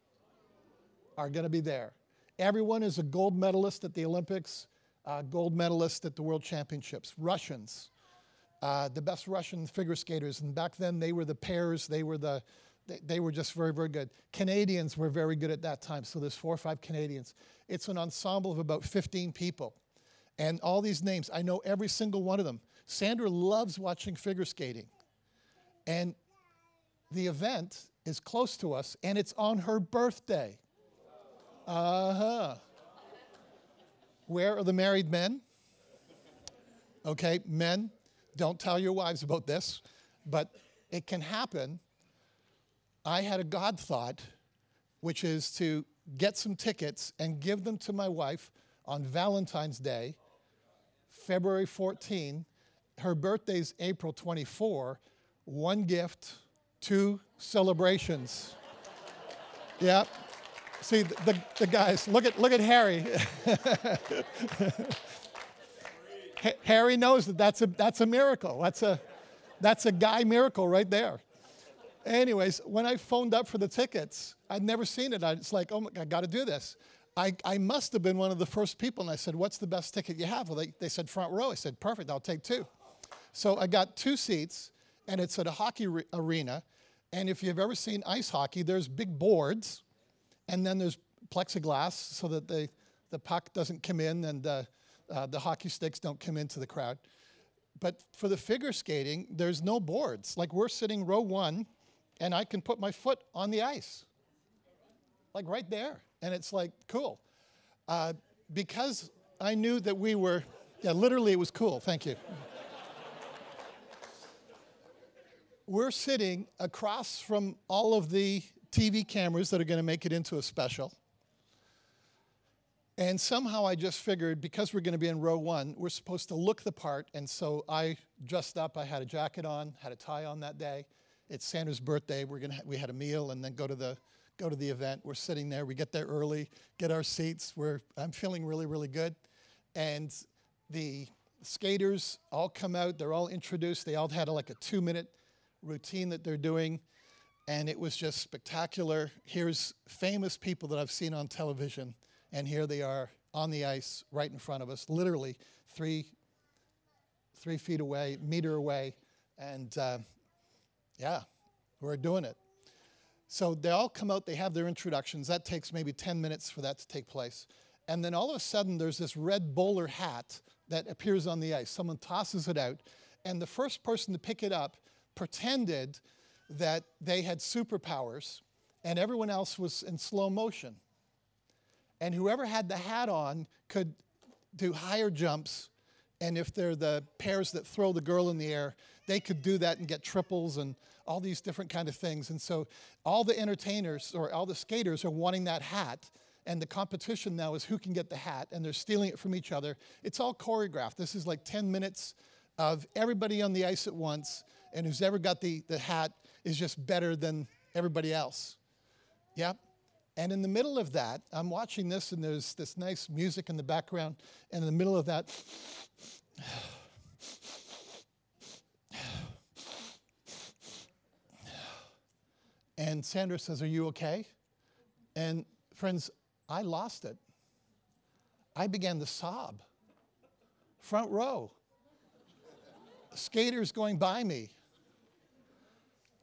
are going to be there. Everyone is a gold medalist at the Olympics, uh, gold medalist at the World Championships. Russians, uh, the best Russian figure skaters, and back then they were the pairs, they were the they, they were just very, very good. Canadians were very good at that time, so there's four or five Canadians. It's an ensemble of about 15 people. And all these names, I know every single one of them. Sandra loves watching figure skating. And the event is close to us, and it's on her birthday. Uh huh. Where are the married men? Okay, men, don't tell your wives about this, but it can happen I had a God thought, which is to get some tickets and give them to my wife on Valentine's Day, February 14. Her birthday's April 24. One gift, two celebrations. yeah. See, the, the, the, guys, look at, look at Harry. Harry knows that that's a, that's a miracle. That's a, that's a guy miracle right there. Anyways, when I phoned up for the tickets, I'd never seen it. I, it's like, oh, my, I got to do this. I, I must have been one of the first people. And I said, what's the best ticket you have? Well, they, they said front row. I said, perfect, I'll take two. So I got two seats, and it's at a hockey re- arena. And if you've ever seen ice hockey, there's big boards, and then there's plexiglass so that the, the puck doesn't come in and uh, uh, the hockey sticks don't come into the crowd. But for the figure skating, there's no boards. Like we're sitting row one, and I can put my foot on the ice, like right there. And it's like, cool. Uh, because I knew that we were, yeah, literally it was cool. Thank you. we're sitting across from all of the TV cameras that are going to make it into a special. And somehow I just figured because we're going to be in row one, we're supposed to look the part. And so I dressed up. I had a jacket on, had a tie on that day it's Sandra's birthday. We're gonna we had a meal and then go to the go to the event. We're sitting there. We get there early, get our seats. We're I'm feeling really really good, and the skaters all come out. They're all introduced. They all had like a two minute routine that they're doing, and it was just spectacular. Here's famous people that I've seen on television, and here they are on the ice right in front of us, literally three three feet away, meter away, and uh, yeah, we're doing it. So they all come out, they have their introductions. That takes maybe 10 minutes for that to take place. And then all of a sudden, there's this red bowler hat that appears on the ice. Someone tosses it out, and the first person to pick it up pretended that they had superpowers, and everyone else was in slow motion. And whoever had the hat on could do higher jumps, and if they're the pairs that throw the girl in the air, they could do that and get triples and all these different kind of things. And so all the entertainers or all the skaters are wanting that hat. And the competition now is who can get the hat, and they're stealing it from each other. It's all choreographed. This is like 10 minutes of everybody on the ice at once, and who's ever got the, the hat is just better than everybody else. Yeah? And in the middle of that, I'm watching this, and there's this nice music in the background. And in the middle of that, and Sandra says, Are you okay? And friends, I lost it. I began to sob. Front row. Skaters going by me.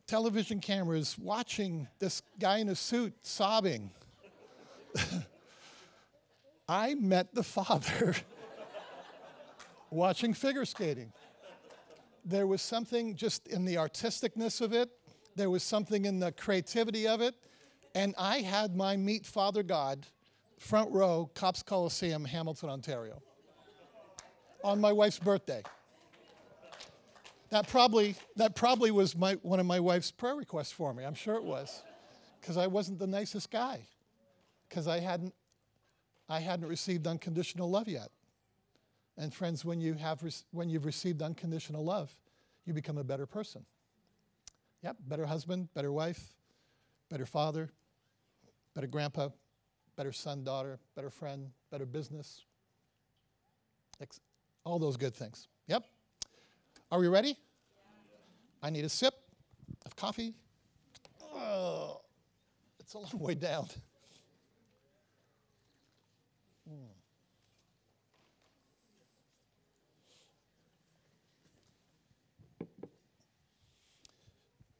Television cameras watching this guy in a suit sobbing. I met the father watching figure skating. There was something just in the artisticness of it, there was something in the creativity of it, and I had my meet Father God front row, Copps Coliseum, Hamilton, Ontario, on my wife's birthday. That probably, that probably was my, one of my wife's prayer requests for me. I'm sure it was. Because I wasn't the nicest guy. Because I hadn't, I hadn't received unconditional love yet. And friends, when, you have, when you've received unconditional love, you become a better person. Yep, better husband, better wife, better father, better grandpa, better son, daughter, better friend, better business. All those good things. Yep. Are we ready? I need a sip of coffee. Oh, it's a long way down. Hmm.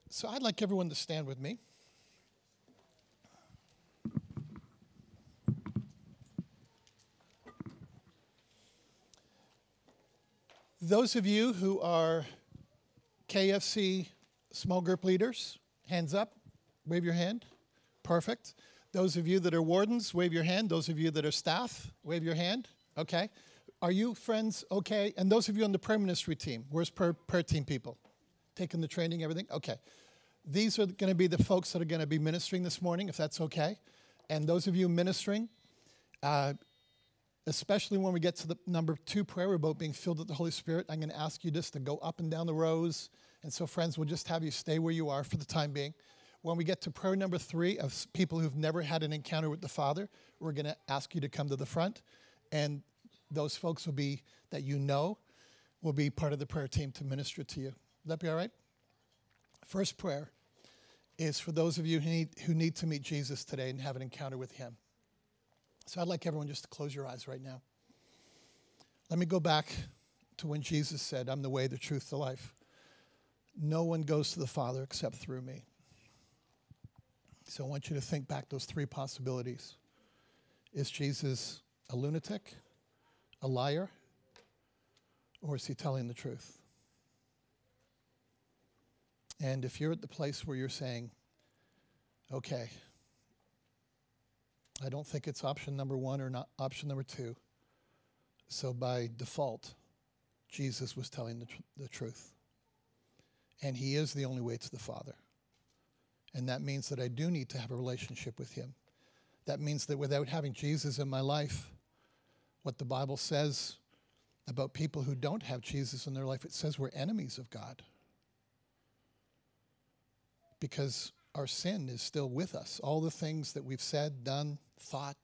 So I'd like everyone to stand with me. Those of you who are KFC small group leaders, hands up, wave your hand. Perfect. Those of you that are wardens, wave your hand. Those of you that are staff, wave your hand. Okay. Are you friends okay? And those of you on the prayer ministry team, where's prayer, prayer team people? Taking the training, everything? Okay. These are going to be the folks that are going to be ministering this morning, if that's okay. And those of you ministering, uh, especially when we get to the number two prayer about being filled with the Holy Spirit, I'm going to ask you just to go up and down the rows. And so, friends, we'll just have you stay where you are for the time being. When we get to prayer number three of people who've never had an encounter with the Father, we're going to ask you to come to the front. And those folks will be, that you know, will be part of the prayer team to minister to you. Will that be all right? First prayer is for those of you who need, who need to meet Jesus today and have an encounter with Him. So I'd like everyone just to close your eyes right now. Let me go back to when Jesus said, I'm the way, the truth, the life. No one goes to the Father except through me. So I want you to think back those three possibilities. Is Jesus a lunatic, a liar, or is he telling the truth? And if you're at the place where you're saying, okay, I don't think it's option number one or not option number two. So by default, Jesus was telling the, tr- the truth. And he is the only way to the Father. And that means that I do need to have a relationship with him. That means that without having Jesus in my life, what the Bible says about people who don't have Jesus in their life, it says we're enemies of God. Because our sin is still with us. All the things that we've said, done, thought,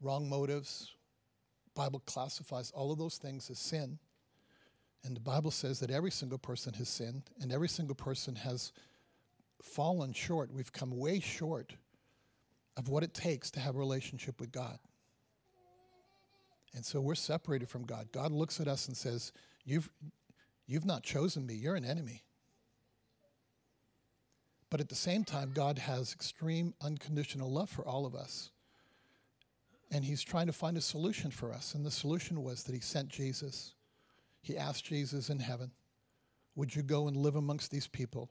wrong motives, Bible classifies all of those things as sin. And the Bible says that every single person has sinned and every single person has fallen short. We've come way short of what it takes to have a relationship with God. And so we're separated from God. God looks at us and says, You've, you've not chosen me, you're an enemy. But at the same time, God has extreme unconditional love for all of us. And He's trying to find a solution for us. And the solution was that He sent Jesus. He asked Jesus in heaven, Would you go and live amongst these people?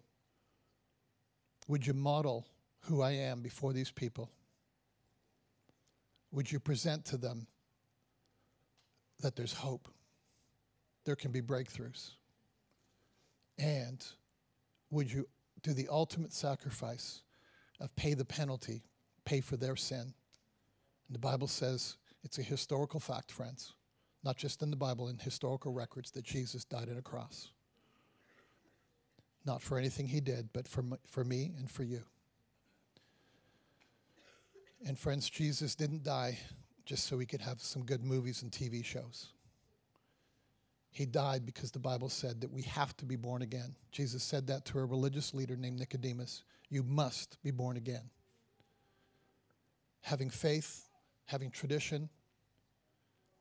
Would you model who I am before these people? Would you present to them that there's hope? There can be breakthroughs. And would you do the ultimate sacrifice of pay the penalty, pay for their sin. And the Bible says it's a historical fact, friends, not just in the Bible, in historical records, that Jesus died on a cross. not for anything he did, but for, for me and for you. And friends, Jesus didn't die just so we could have some good movies and TV shows. He died because the Bible said that we have to be born again. Jesus said that to a religious leader named Nicodemus You must be born again. Having faith, having tradition,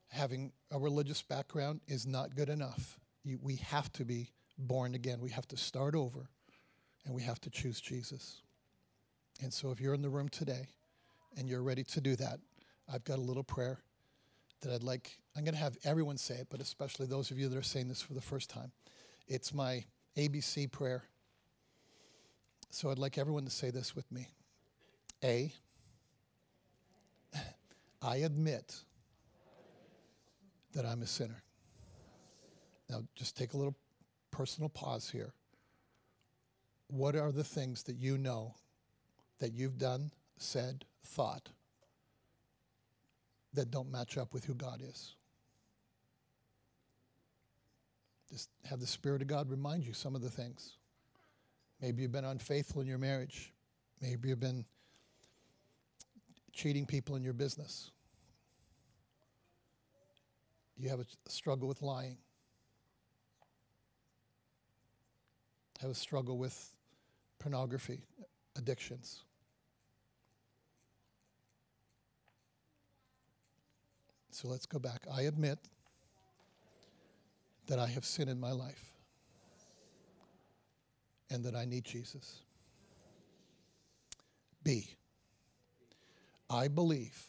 having a religious background is not good enough. You, we have to be born again. We have to start over and we have to choose Jesus. And so if you're in the room today and you're ready to do that, I've got a little prayer that I'd like, I'm going to have everyone say it, but especially those of you that are saying this for the first time. It's my ABC prayer. So I'd like everyone to say this with me A, I admit that I'm a sinner. Now, just take a little personal pause here. What are the things that you know that you've done, said, thought that don't match up with who God is? Just have the Spirit of God remind you some of the things. Maybe you've been unfaithful in your marriage. Maybe you've been cheating people in your business. You have a struggle with lying. Have a struggle with pornography, addictions. So let's go back. I admit that I have sin in my life and that I need Jesus. B. I believe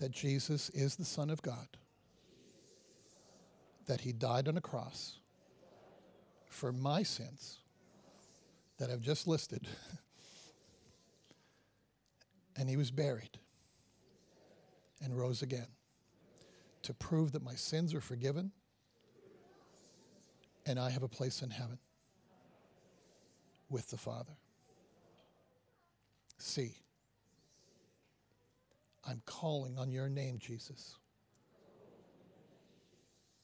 that Jesus is the Son of God, that He died on a cross for my sins that I've just listed, and He was buried and rose again to prove that my sins are forgiven and I have a place in heaven with the Father. See, I'm calling on your name, Jesus.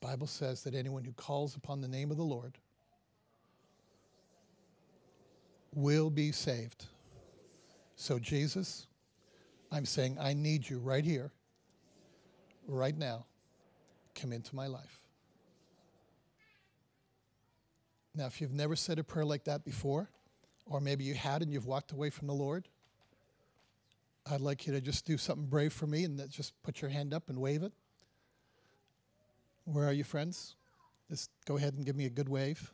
Bible says that anyone who calls upon the name of the Lord will be saved. So Jesus, I'm saying I need you right here, right now. Come into my life. Now, if you've never said a prayer like that before, or maybe you had and you've walked away from the Lord, I'd like you to just do something brave for me and just put your hand up and wave it. Where are you, friends? Just go ahead and give me a good wave.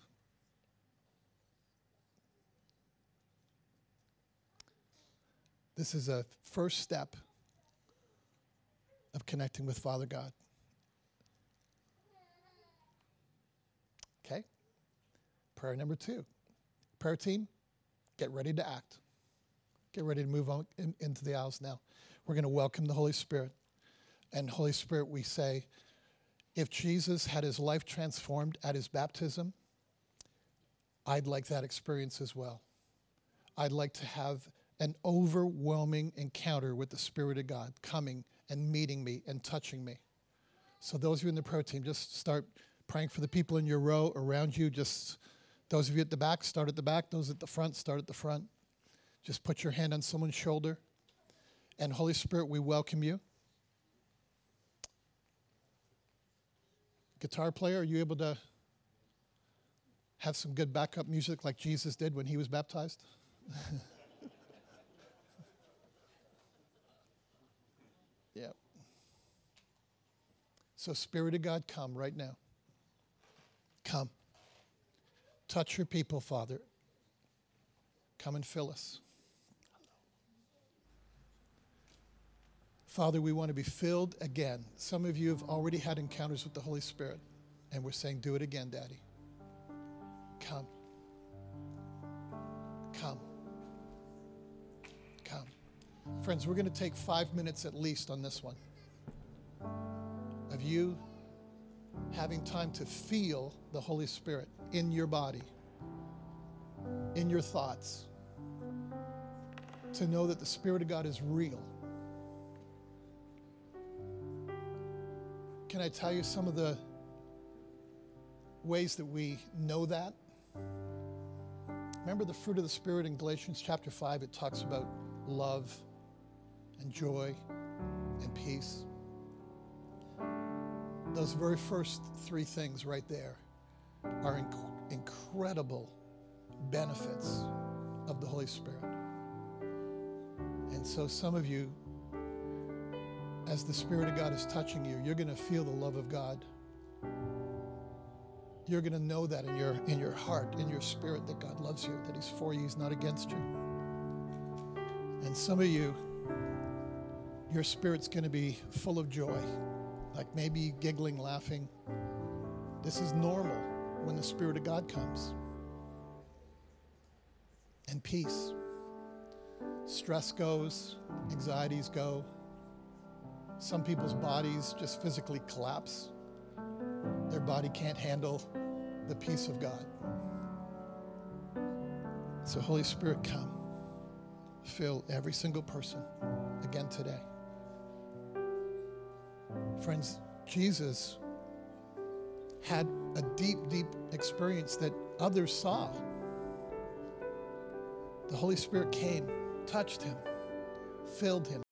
This is a first step of connecting with Father God. Okay? Prayer number two. Prayer team, get ready to act. Get ready to move on in, into the aisles now. We're going to welcome the Holy Spirit. And Holy Spirit, we say, if Jesus had his life transformed at his baptism, I'd like that experience as well. I'd like to have an overwhelming encounter with the Spirit of God coming and meeting me and touching me. So, those of you in the prayer team, just start praying for the people in your row around you. Just those of you at the back, start at the back. Those at the front, start at the front. Just put your hand on someone's shoulder. And, Holy Spirit, we welcome you. Guitar player, are you able to have some good backup music like Jesus did when he was baptized? yeah. So, Spirit of God, come right now. Come. Touch your people, Father. Come and fill us. Father, we want to be filled again. Some of you have already had encounters with the Holy Spirit, and we're saying, Do it again, Daddy. Come. Come. Come. Friends, we're going to take five minutes at least on this one of you having time to feel the Holy Spirit in your body, in your thoughts, to know that the Spirit of God is real. Can I tell you some of the ways that we know that? Remember the fruit of the Spirit in Galatians chapter 5? It talks about love and joy and peace. Those very first three things right there are inc- incredible benefits of the Holy Spirit. And so, some of you, as the Spirit of God is touching you, you're going to feel the love of God. You're going to know that in your in your heart in your spirit that god loves you that he's for you he's not against you. And some of you your spirit's going to be full of joy like maybe giggling laughing. This is normal when the spirit of god comes and peace stress goes anxieties go some people's bodies just physically collapse their body can't handle the peace of God. So, Holy Spirit, come. Fill every single person again today. Friends, Jesus had a deep, deep experience that others saw. The Holy Spirit came, touched him, filled him,